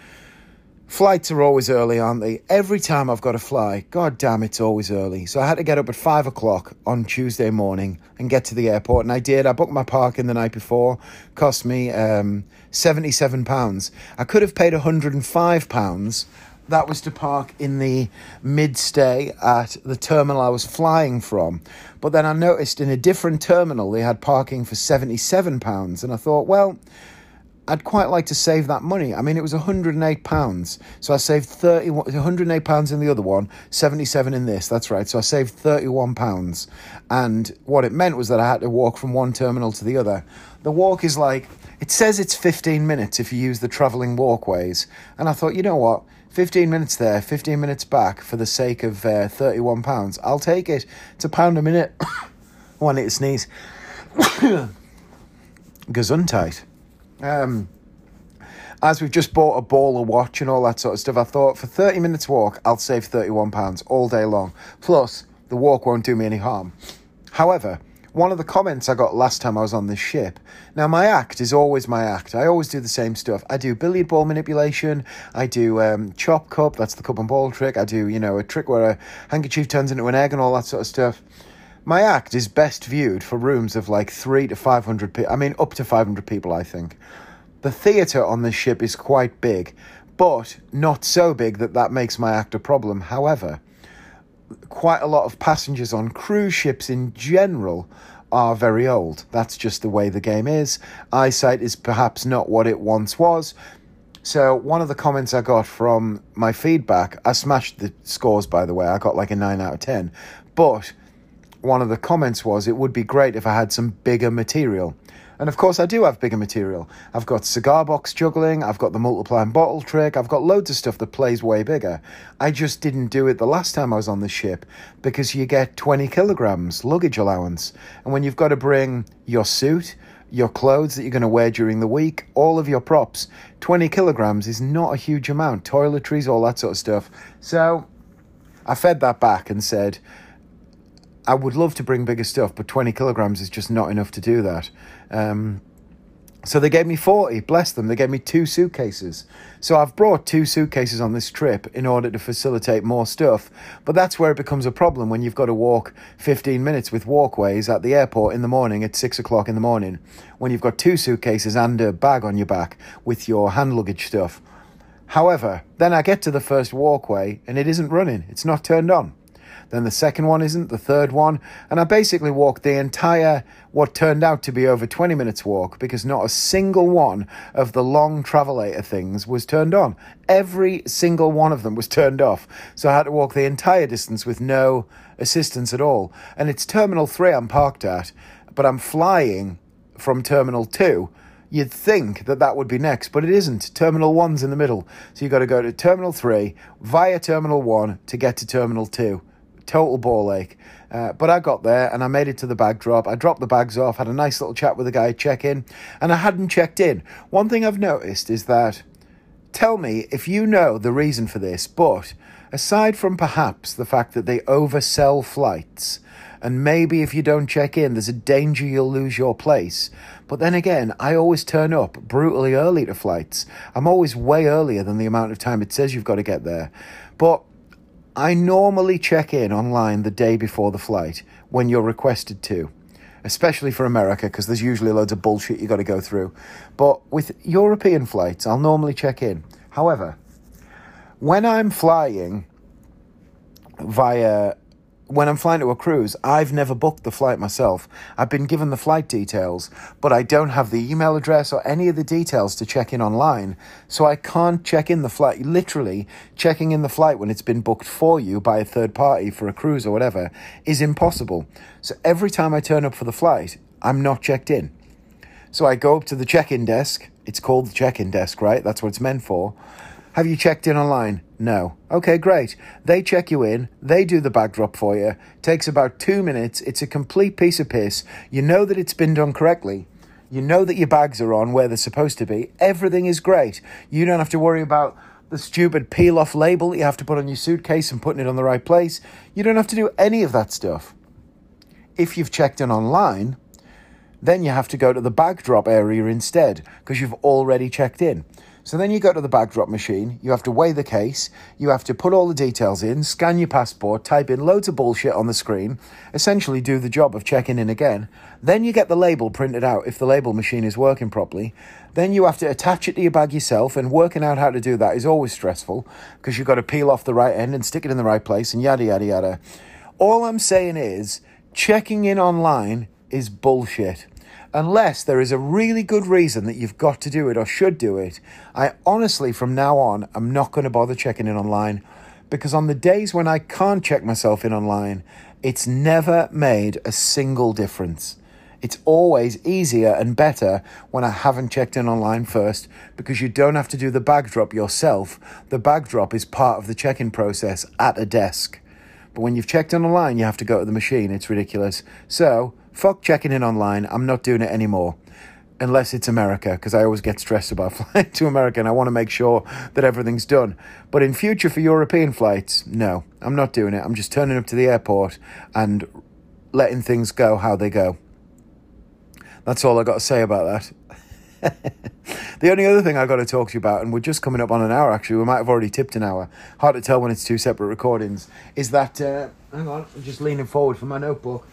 A: Flights are always early, aren't they? Every time I've got to fly, god damn, it's always early. So I had to get up at five o'clock on Tuesday morning and get to the airport, and I did. I booked my parking the night before, cost me um, seventy-seven pounds. I could have paid hundred and five pounds. That was to park in the mid-stay at the terminal I was flying from. But then I noticed in a different terminal they had parking for seventy-seven pounds, and I thought, well I'd quite like to save that money. I mean, it was £108. So I saved 30, £108 in the other one, 77 in this. That's right. So I saved £31. And what it meant was that I had to walk from one terminal to the other. The walk is like, it says it's 15 minutes if you use the travelling walkways. And I thought, you know what? 15 minutes there, 15 minutes back for the sake of uh, £31. I'll take it. It's a pound a minute. One to sneeze. Gesundheit. Um, as we've just bought a ball, a watch, and all that sort of stuff, I thought for 30 minutes walk, I'll save £31 all day long. Plus, the walk won't do me any harm. However, one of the comments I got last time I was on this ship. Now, my act is always my act. I always do the same stuff. I do billiard ball manipulation. I do um, chop cup. That's the cup and ball trick. I do, you know, a trick where a handkerchief turns into an egg and all that sort of stuff. My act is best viewed for rooms of like three to 500 people. I mean, up to 500 people, I think. The theatre on this ship is quite big, but not so big that that makes my act a problem. However, quite a lot of passengers on cruise ships in general are very old. That's just the way the game is. Eyesight is perhaps not what it once was. So, one of the comments I got from my feedback, I smashed the scores by the way, I got like a 9 out of 10. But one of the comments was it would be great if I had some bigger material. And of course, I do have bigger material. I've got cigar box juggling, I've got the multiplying bottle trick, I've got loads of stuff that plays way bigger. I just didn't do it the last time I was on the ship because you get 20 kilograms luggage allowance. And when you've got to bring your suit, your clothes that you're going to wear during the week, all of your props, 20 kilograms is not a huge amount. Toiletries, all that sort of stuff. So I fed that back and said, I would love to bring bigger stuff, but 20 kilograms is just not enough to do that. Um, so they gave me 40, bless them. They gave me two suitcases. So I've brought two suitcases on this trip in order to facilitate more stuff. But that's where it becomes a problem when you've got to walk 15 minutes with walkways at the airport in the morning at 6 o'clock in the morning. When you've got two suitcases and a bag on your back with your hand luggage stuff. However, then I get to the first walkway and it isn't running, it's not turned on then the second one isn't, the third one, and I basically walked the entire, what turned out to be over 20 minutes walk because not a single one of the long travelator things was turned on. Every single one of them was turned off. So I had to walk the entire distance with no assistance at all. And it's Terminal 3 I'm parked at, but I'm flying from Terminal 2 You'd think that that would be next, but it isn't. Terminal 1's in the middle. So you've got to go to Terminal 3 via Terminal 1 to get to Terminal 2 total ball ache. Uh, but I got there and I made it to the bag drop. I dropped the bags off, had a nice little chat with the guy, check in, and I hadn't checked in. One thing I've noticed is that, tell me if you know the reason for this, but aside from perhaps the fact that they oversell flights, and maybe if you don't check in, there's a danger you'll lose your place. But then again, I always turn up brutally early to flights. I'm always way earlier than the amount of time it says you've got to get there. But I normally check in online the day before the flight when you're requested to, especially for America because there's usually loads of bullshit you got to go through. But with European flights, I'll normally check in. However, when I'm flying via when I'm flying to a cruise, I've never booked the flight myself. I've been given the flight details, but I don't have the email address or any of the details to check in online. So I can't check in the flight. Literally, checking in the flight when it's been booked for you by a third party for a cruise or whatever is impossible. So every time I turn up for the flight, I'm not checked in. So I go up to the check in desk. It's called the check in desk, right? That's what it's meant for. Have you checked in online? No. Okay, great. They check you in, they do the bag drop for you. Takes about two minutes. It's a complete piece of piss. You know that it's been done correctly. You know that your bags are on where they're supposed to be. Everything is great. You don't have to worry about the stupid peel off label that you have to put on your suitcase and putting it on the right place. You don't have to do any of that stuff. If you've checked in online, then you have to go to the bag drop area instead because you've already checked in. So then you go to the bag drop machine, you have to weigh the case, you have to put all the details in, scan your passport, type in loads of bullshit on the screen, essentially do the job of checking in again. Then you get the label printed out if the label machine is working properly. Then you have to attach it to your bag yourself, and working out how to do that is always stressful because you've got to peel off the right end and stick it in the right place and yada yada yada. All I'm saying is checking in online is bullshit unless there is a really good reason that you've got to do it or should do it, I honestly, from now on, I'm not going to bother checking in online because on the days when I can't check myself in online, it's never made a single difference. It's always easier and better when I haven't checked in online first because you don't have to do the bag drop yourself. The bag drop is part of the check in process at a desk. But when you've checked in online, you have to go to the machine. It's ridiculous. So, Fuck checking in online. I'm not doing it anymore. unless it's America, because I always get stressed about flying to America and I want to make sure that everything's done. But in future for European flights, no, I'm not doing it. I'm just turning up to the airport and letting things go how they go. That's all I got to say about that. the only other thing I've got to talk to you about, and we're just coming up on an hour actually, we might have already tipped an hour, hard to tell when it's two separate recordings, is that, uh, hang on, I'm just leaning forward for my notebook.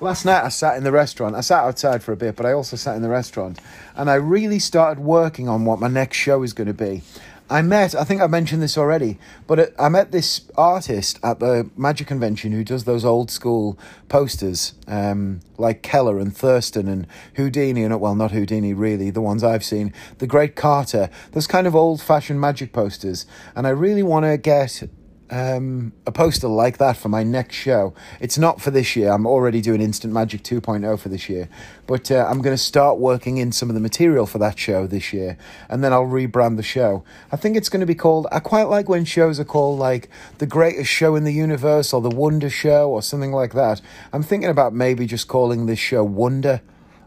A: Last night I sat in the restaurant. I sat outside for a bit, but I also sat in the restaurant. And I really started working on what my next show is going to be. I met, I think I mentioned this already, but I met this artist at the Magic Convention who does those old school posters, um, like Keller and Thurston and Houdini, and well, not Houdini really, the ones I've seen, The Great Carter, those kind of old fashioned magic posters. And I really want to get um, a poster like that for my next show. It's not for this year. I'm already doing Instant Magic 2.0 for this year. But uh, I'm going to start working in some of the material for that show this year. And then I'll rebrand the show. I think it's going to be called. I quite like when shows are called like The Greatest Show in the Universe or The Wonder Show or something like that. I'm thinking about maybe just calling this show Wonder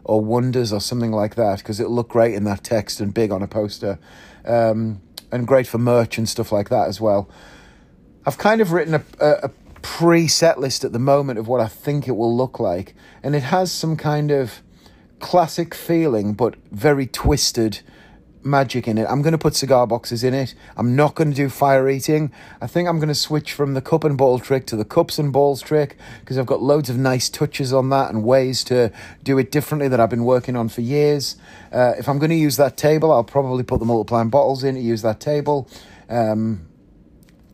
A: or Wonders or something like that because it'll look great in that text and big on a poster. Um, and great for merch and stuff like that as well. I've kind of written a, a, a pre-set list at the moment of what I think it will look like, and it has some kind of classic feeling, but very twisted magic in it. I'm going to put cigar boxes in it. I'm not going to do fire eating. I think I'm going to switch from the cup and ball trick to the cups and balls trick because I've got loads of nice touches on that and ways to do it differently that I've been working on for years. Uh, if I'm going to use that table, I'll probably put the multiplying bottles in to use that table. Um,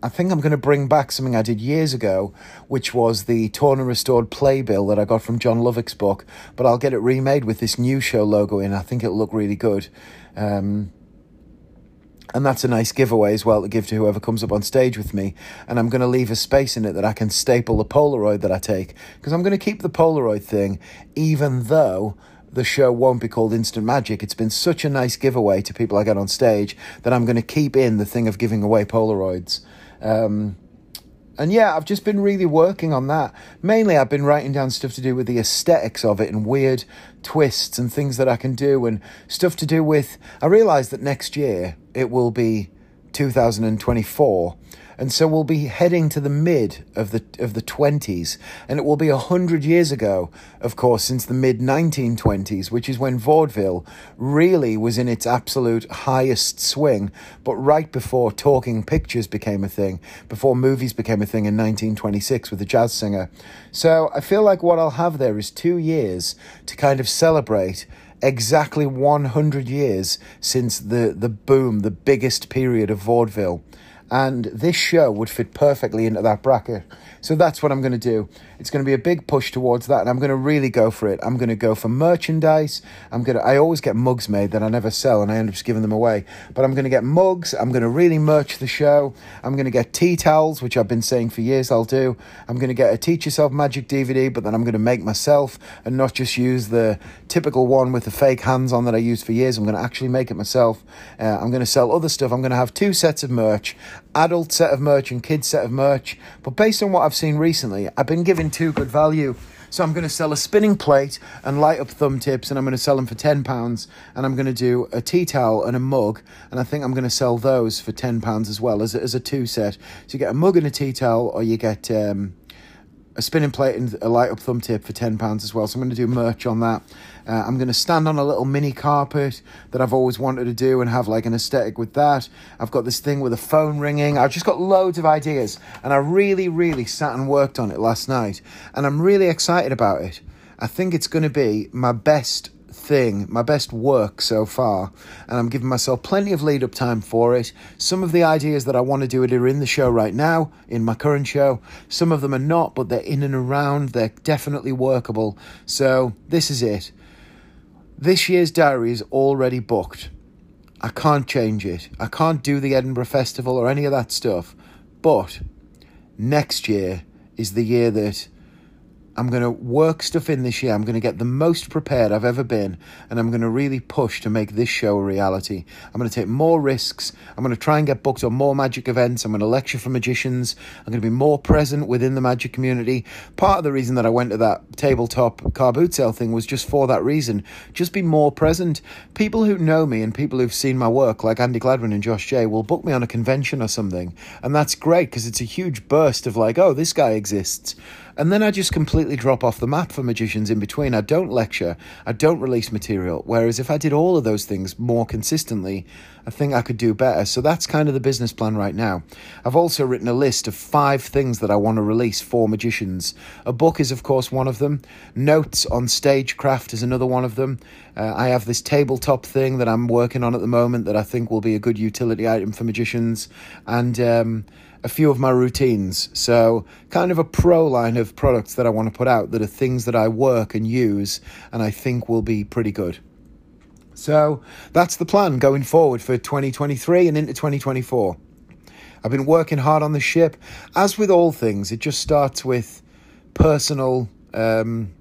A: I think I'm going to bring back something I did years ago, which was the torn and restored playbill that I got from John Lovick's book. But I'll get it remade with this new show logo in. I think it'll look really good. Um, and that's a nice giveaway as well to give to whoever comes up on stage with me. And I'm going to leave a space in it that I can staple the Polaroid that I take. Because I'm going to keep the Polaroid thing, even though the show won't be called Instant Magic. It's been such a nice giveaway to people I get on stage that I'm going to keep in the thing of giving away Polaroids. Um, and yeah, I've just been really working on that. Mainly, I've been writing down stuff to do with the aesthetics of it and weird twists and things that I can do and stuff to do with. I realise that next year it will be 2024 and so we'll be heading to the mid of the of the 20s and it will be a hundred years ago of course since the mid 1920s which is when vaudeville really was in its absolute highest swing but right before talking pictures became a thing before movies became a thing in 1926 with the jazz singer so i feel like what i'll have there is two years to kind of celebrate exactly 100 years since the, the boom, the biggest period of vaudeville. And this show would fit perfectly into that bracket. So that's what I'm going to do. It's going to be a big push towards that, and I'm going to really go for it. I'm going to go for merchandise. I'm going to. I always get mugs made that I never sell, and I end up just giving them away. But I'm going to get mugs. I'm going to really merch the show. I'm going to get tea towels, which I've been saying for years I'll do. I'm going to get a Teach Yourself Magic DVD, but then I'm going to make myself and not just use the typical one with the fake hands on that I used for years. I'm going to actually make it myself. Uh, I'm going to sell other stuff. I'm going to have two sets of merch, adult set of merch and kids set of merch. But based on what I've seen recently, I've been given two good value. So I'm going to sell a spinning plate and light up thumb tips, and I'm going to sell them for ten pounds. And I'm going to do a tea towel and a mug, and I think I'm going to sell those for ten pounds as well as as a two set. So you get a mug and a tea towel, or you get um, a spinning plate and a light up thumb tip for £10 as well. So I'm going to do merch on that. Uh, I'm going to stand on a little mini carpet that I've always wanted to do and have like an aesthetic with that. I've got this thing with a phone ringing. I've just got loads of ideas and I really, really sat and worked on it last night and I'm really excited about it. I think it's going to be my best thing, my best work so far, and I'm giving myself plenty of lead up time for it. Some of the ideas that I want to do are in the show right now, in my current show. Some of them are not, but they're in and around. They're definitely workable. So this is it. This year's diary is already booked. I can't change it. I can't do the Edinburgh Festival or any of that stuff. But next year is the year that I'm going to work stuff in this year. I'm going to get the most prepared I've ever been, and I'm going to really push to make this show a reality. I'm going to take more risks. I'm going to try and get booked on more magic events. I'm going to lecture for magicians. I'm going to be more present within the magic community. Part of the reason that I went to that tabletop car boot sale thing was just for that reason. Just be more present. People who know me and people who've seen my work, like Andy Gladwin and Josh Jay, will book me on a convention or something, and that's great because it's a huge burst of like, oh, this guy exists. And then I just completely drop off the map for magicians in between. I don't lecture, I don't release material. Whereas if I did all of those things more consistently, I think I could do better. So that's kind of the business plan right now. I've also written a list of five things that I want to release for magicians. A book is, of course, one of them. Notes on stagecraft is another one of them. Uh, I have this tabletop thing that I'm working on at the moment that I think will be a good utility item for magicians. And, um, a few of my routines. So, kind of a pro line of products that I want to put out that are things that I work and use and I think will be pretty good. So, that's the plan going forward for 2023 and into 2024. I've been working hard on the ship. As with all things, it just starts with personal. Um,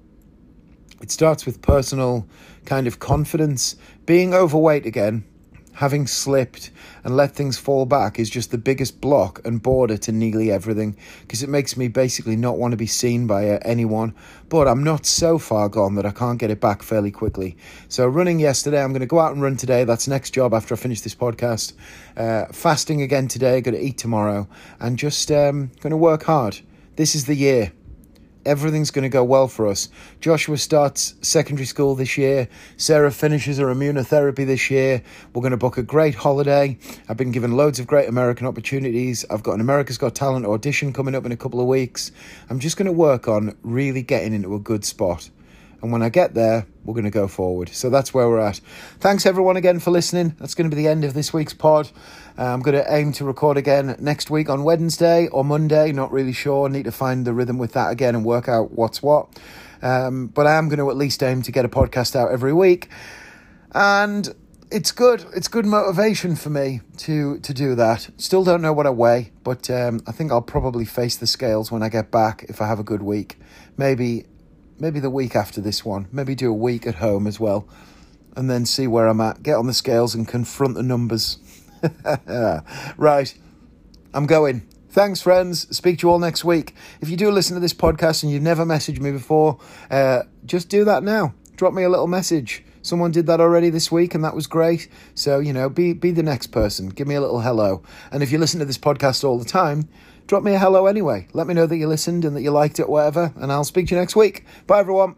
A: it starts with personal kind of confidence. Being overweight again having slipped and let things fall back is just the biggest block and border to nearly everything because it makes me basically not want to be seen by uh, anyone. But I'm not so far gone that I can't get it back fairly quickly. So, running yesterday, I'm going to go out and run today. That's next job after I finish this podcast. Uh, fasting again today, going to eat tomorrow, and just um, going to work hard. This is the year everything's going to go well for us. Joshua starts secondary school this year. Sarah finishes her immunotherapy this year. We're going to book a great holiday. I've been given loads of great American opportunities. I've got an America's Got Talent audition coming up in a couple of weeks. I'm just going to work on really getting into a good spot. And when I get there, we're going to go forward. So that's where we're at. Thanks everyone again for listening. That's going to be the end of this week's pod. Uh, I'm going to aim to record again next week on Wednesday or Monday. Not really sure. Need to find the rhythm with that again and work out what's what. Um, but I am going to at least aim to get a podcast out every week. And it's good. It's good motivation for me to to do that. Still don't know what I weigh, but um, I think I'll probably face the scales when I get back if I have a good week. Maybe maybe the week after this one, maybe do a week at home as well, and then see where I'm at. Get on the scales and confront the numbers. right, I'm going. Thanks, friends. Speak to you all next week. If you do listen to this podcast and you've never messaged me before, uh, just do that now. Drop me a little message. Someone did that already this week, and that was great. So you know, be be the next person. Give me a little hello. And if you listen to this podcast all the time, drop me a hello anyway. Let me know that you listened and that you liked it, whatever, and I'll speak to you next week. Bye, everyone.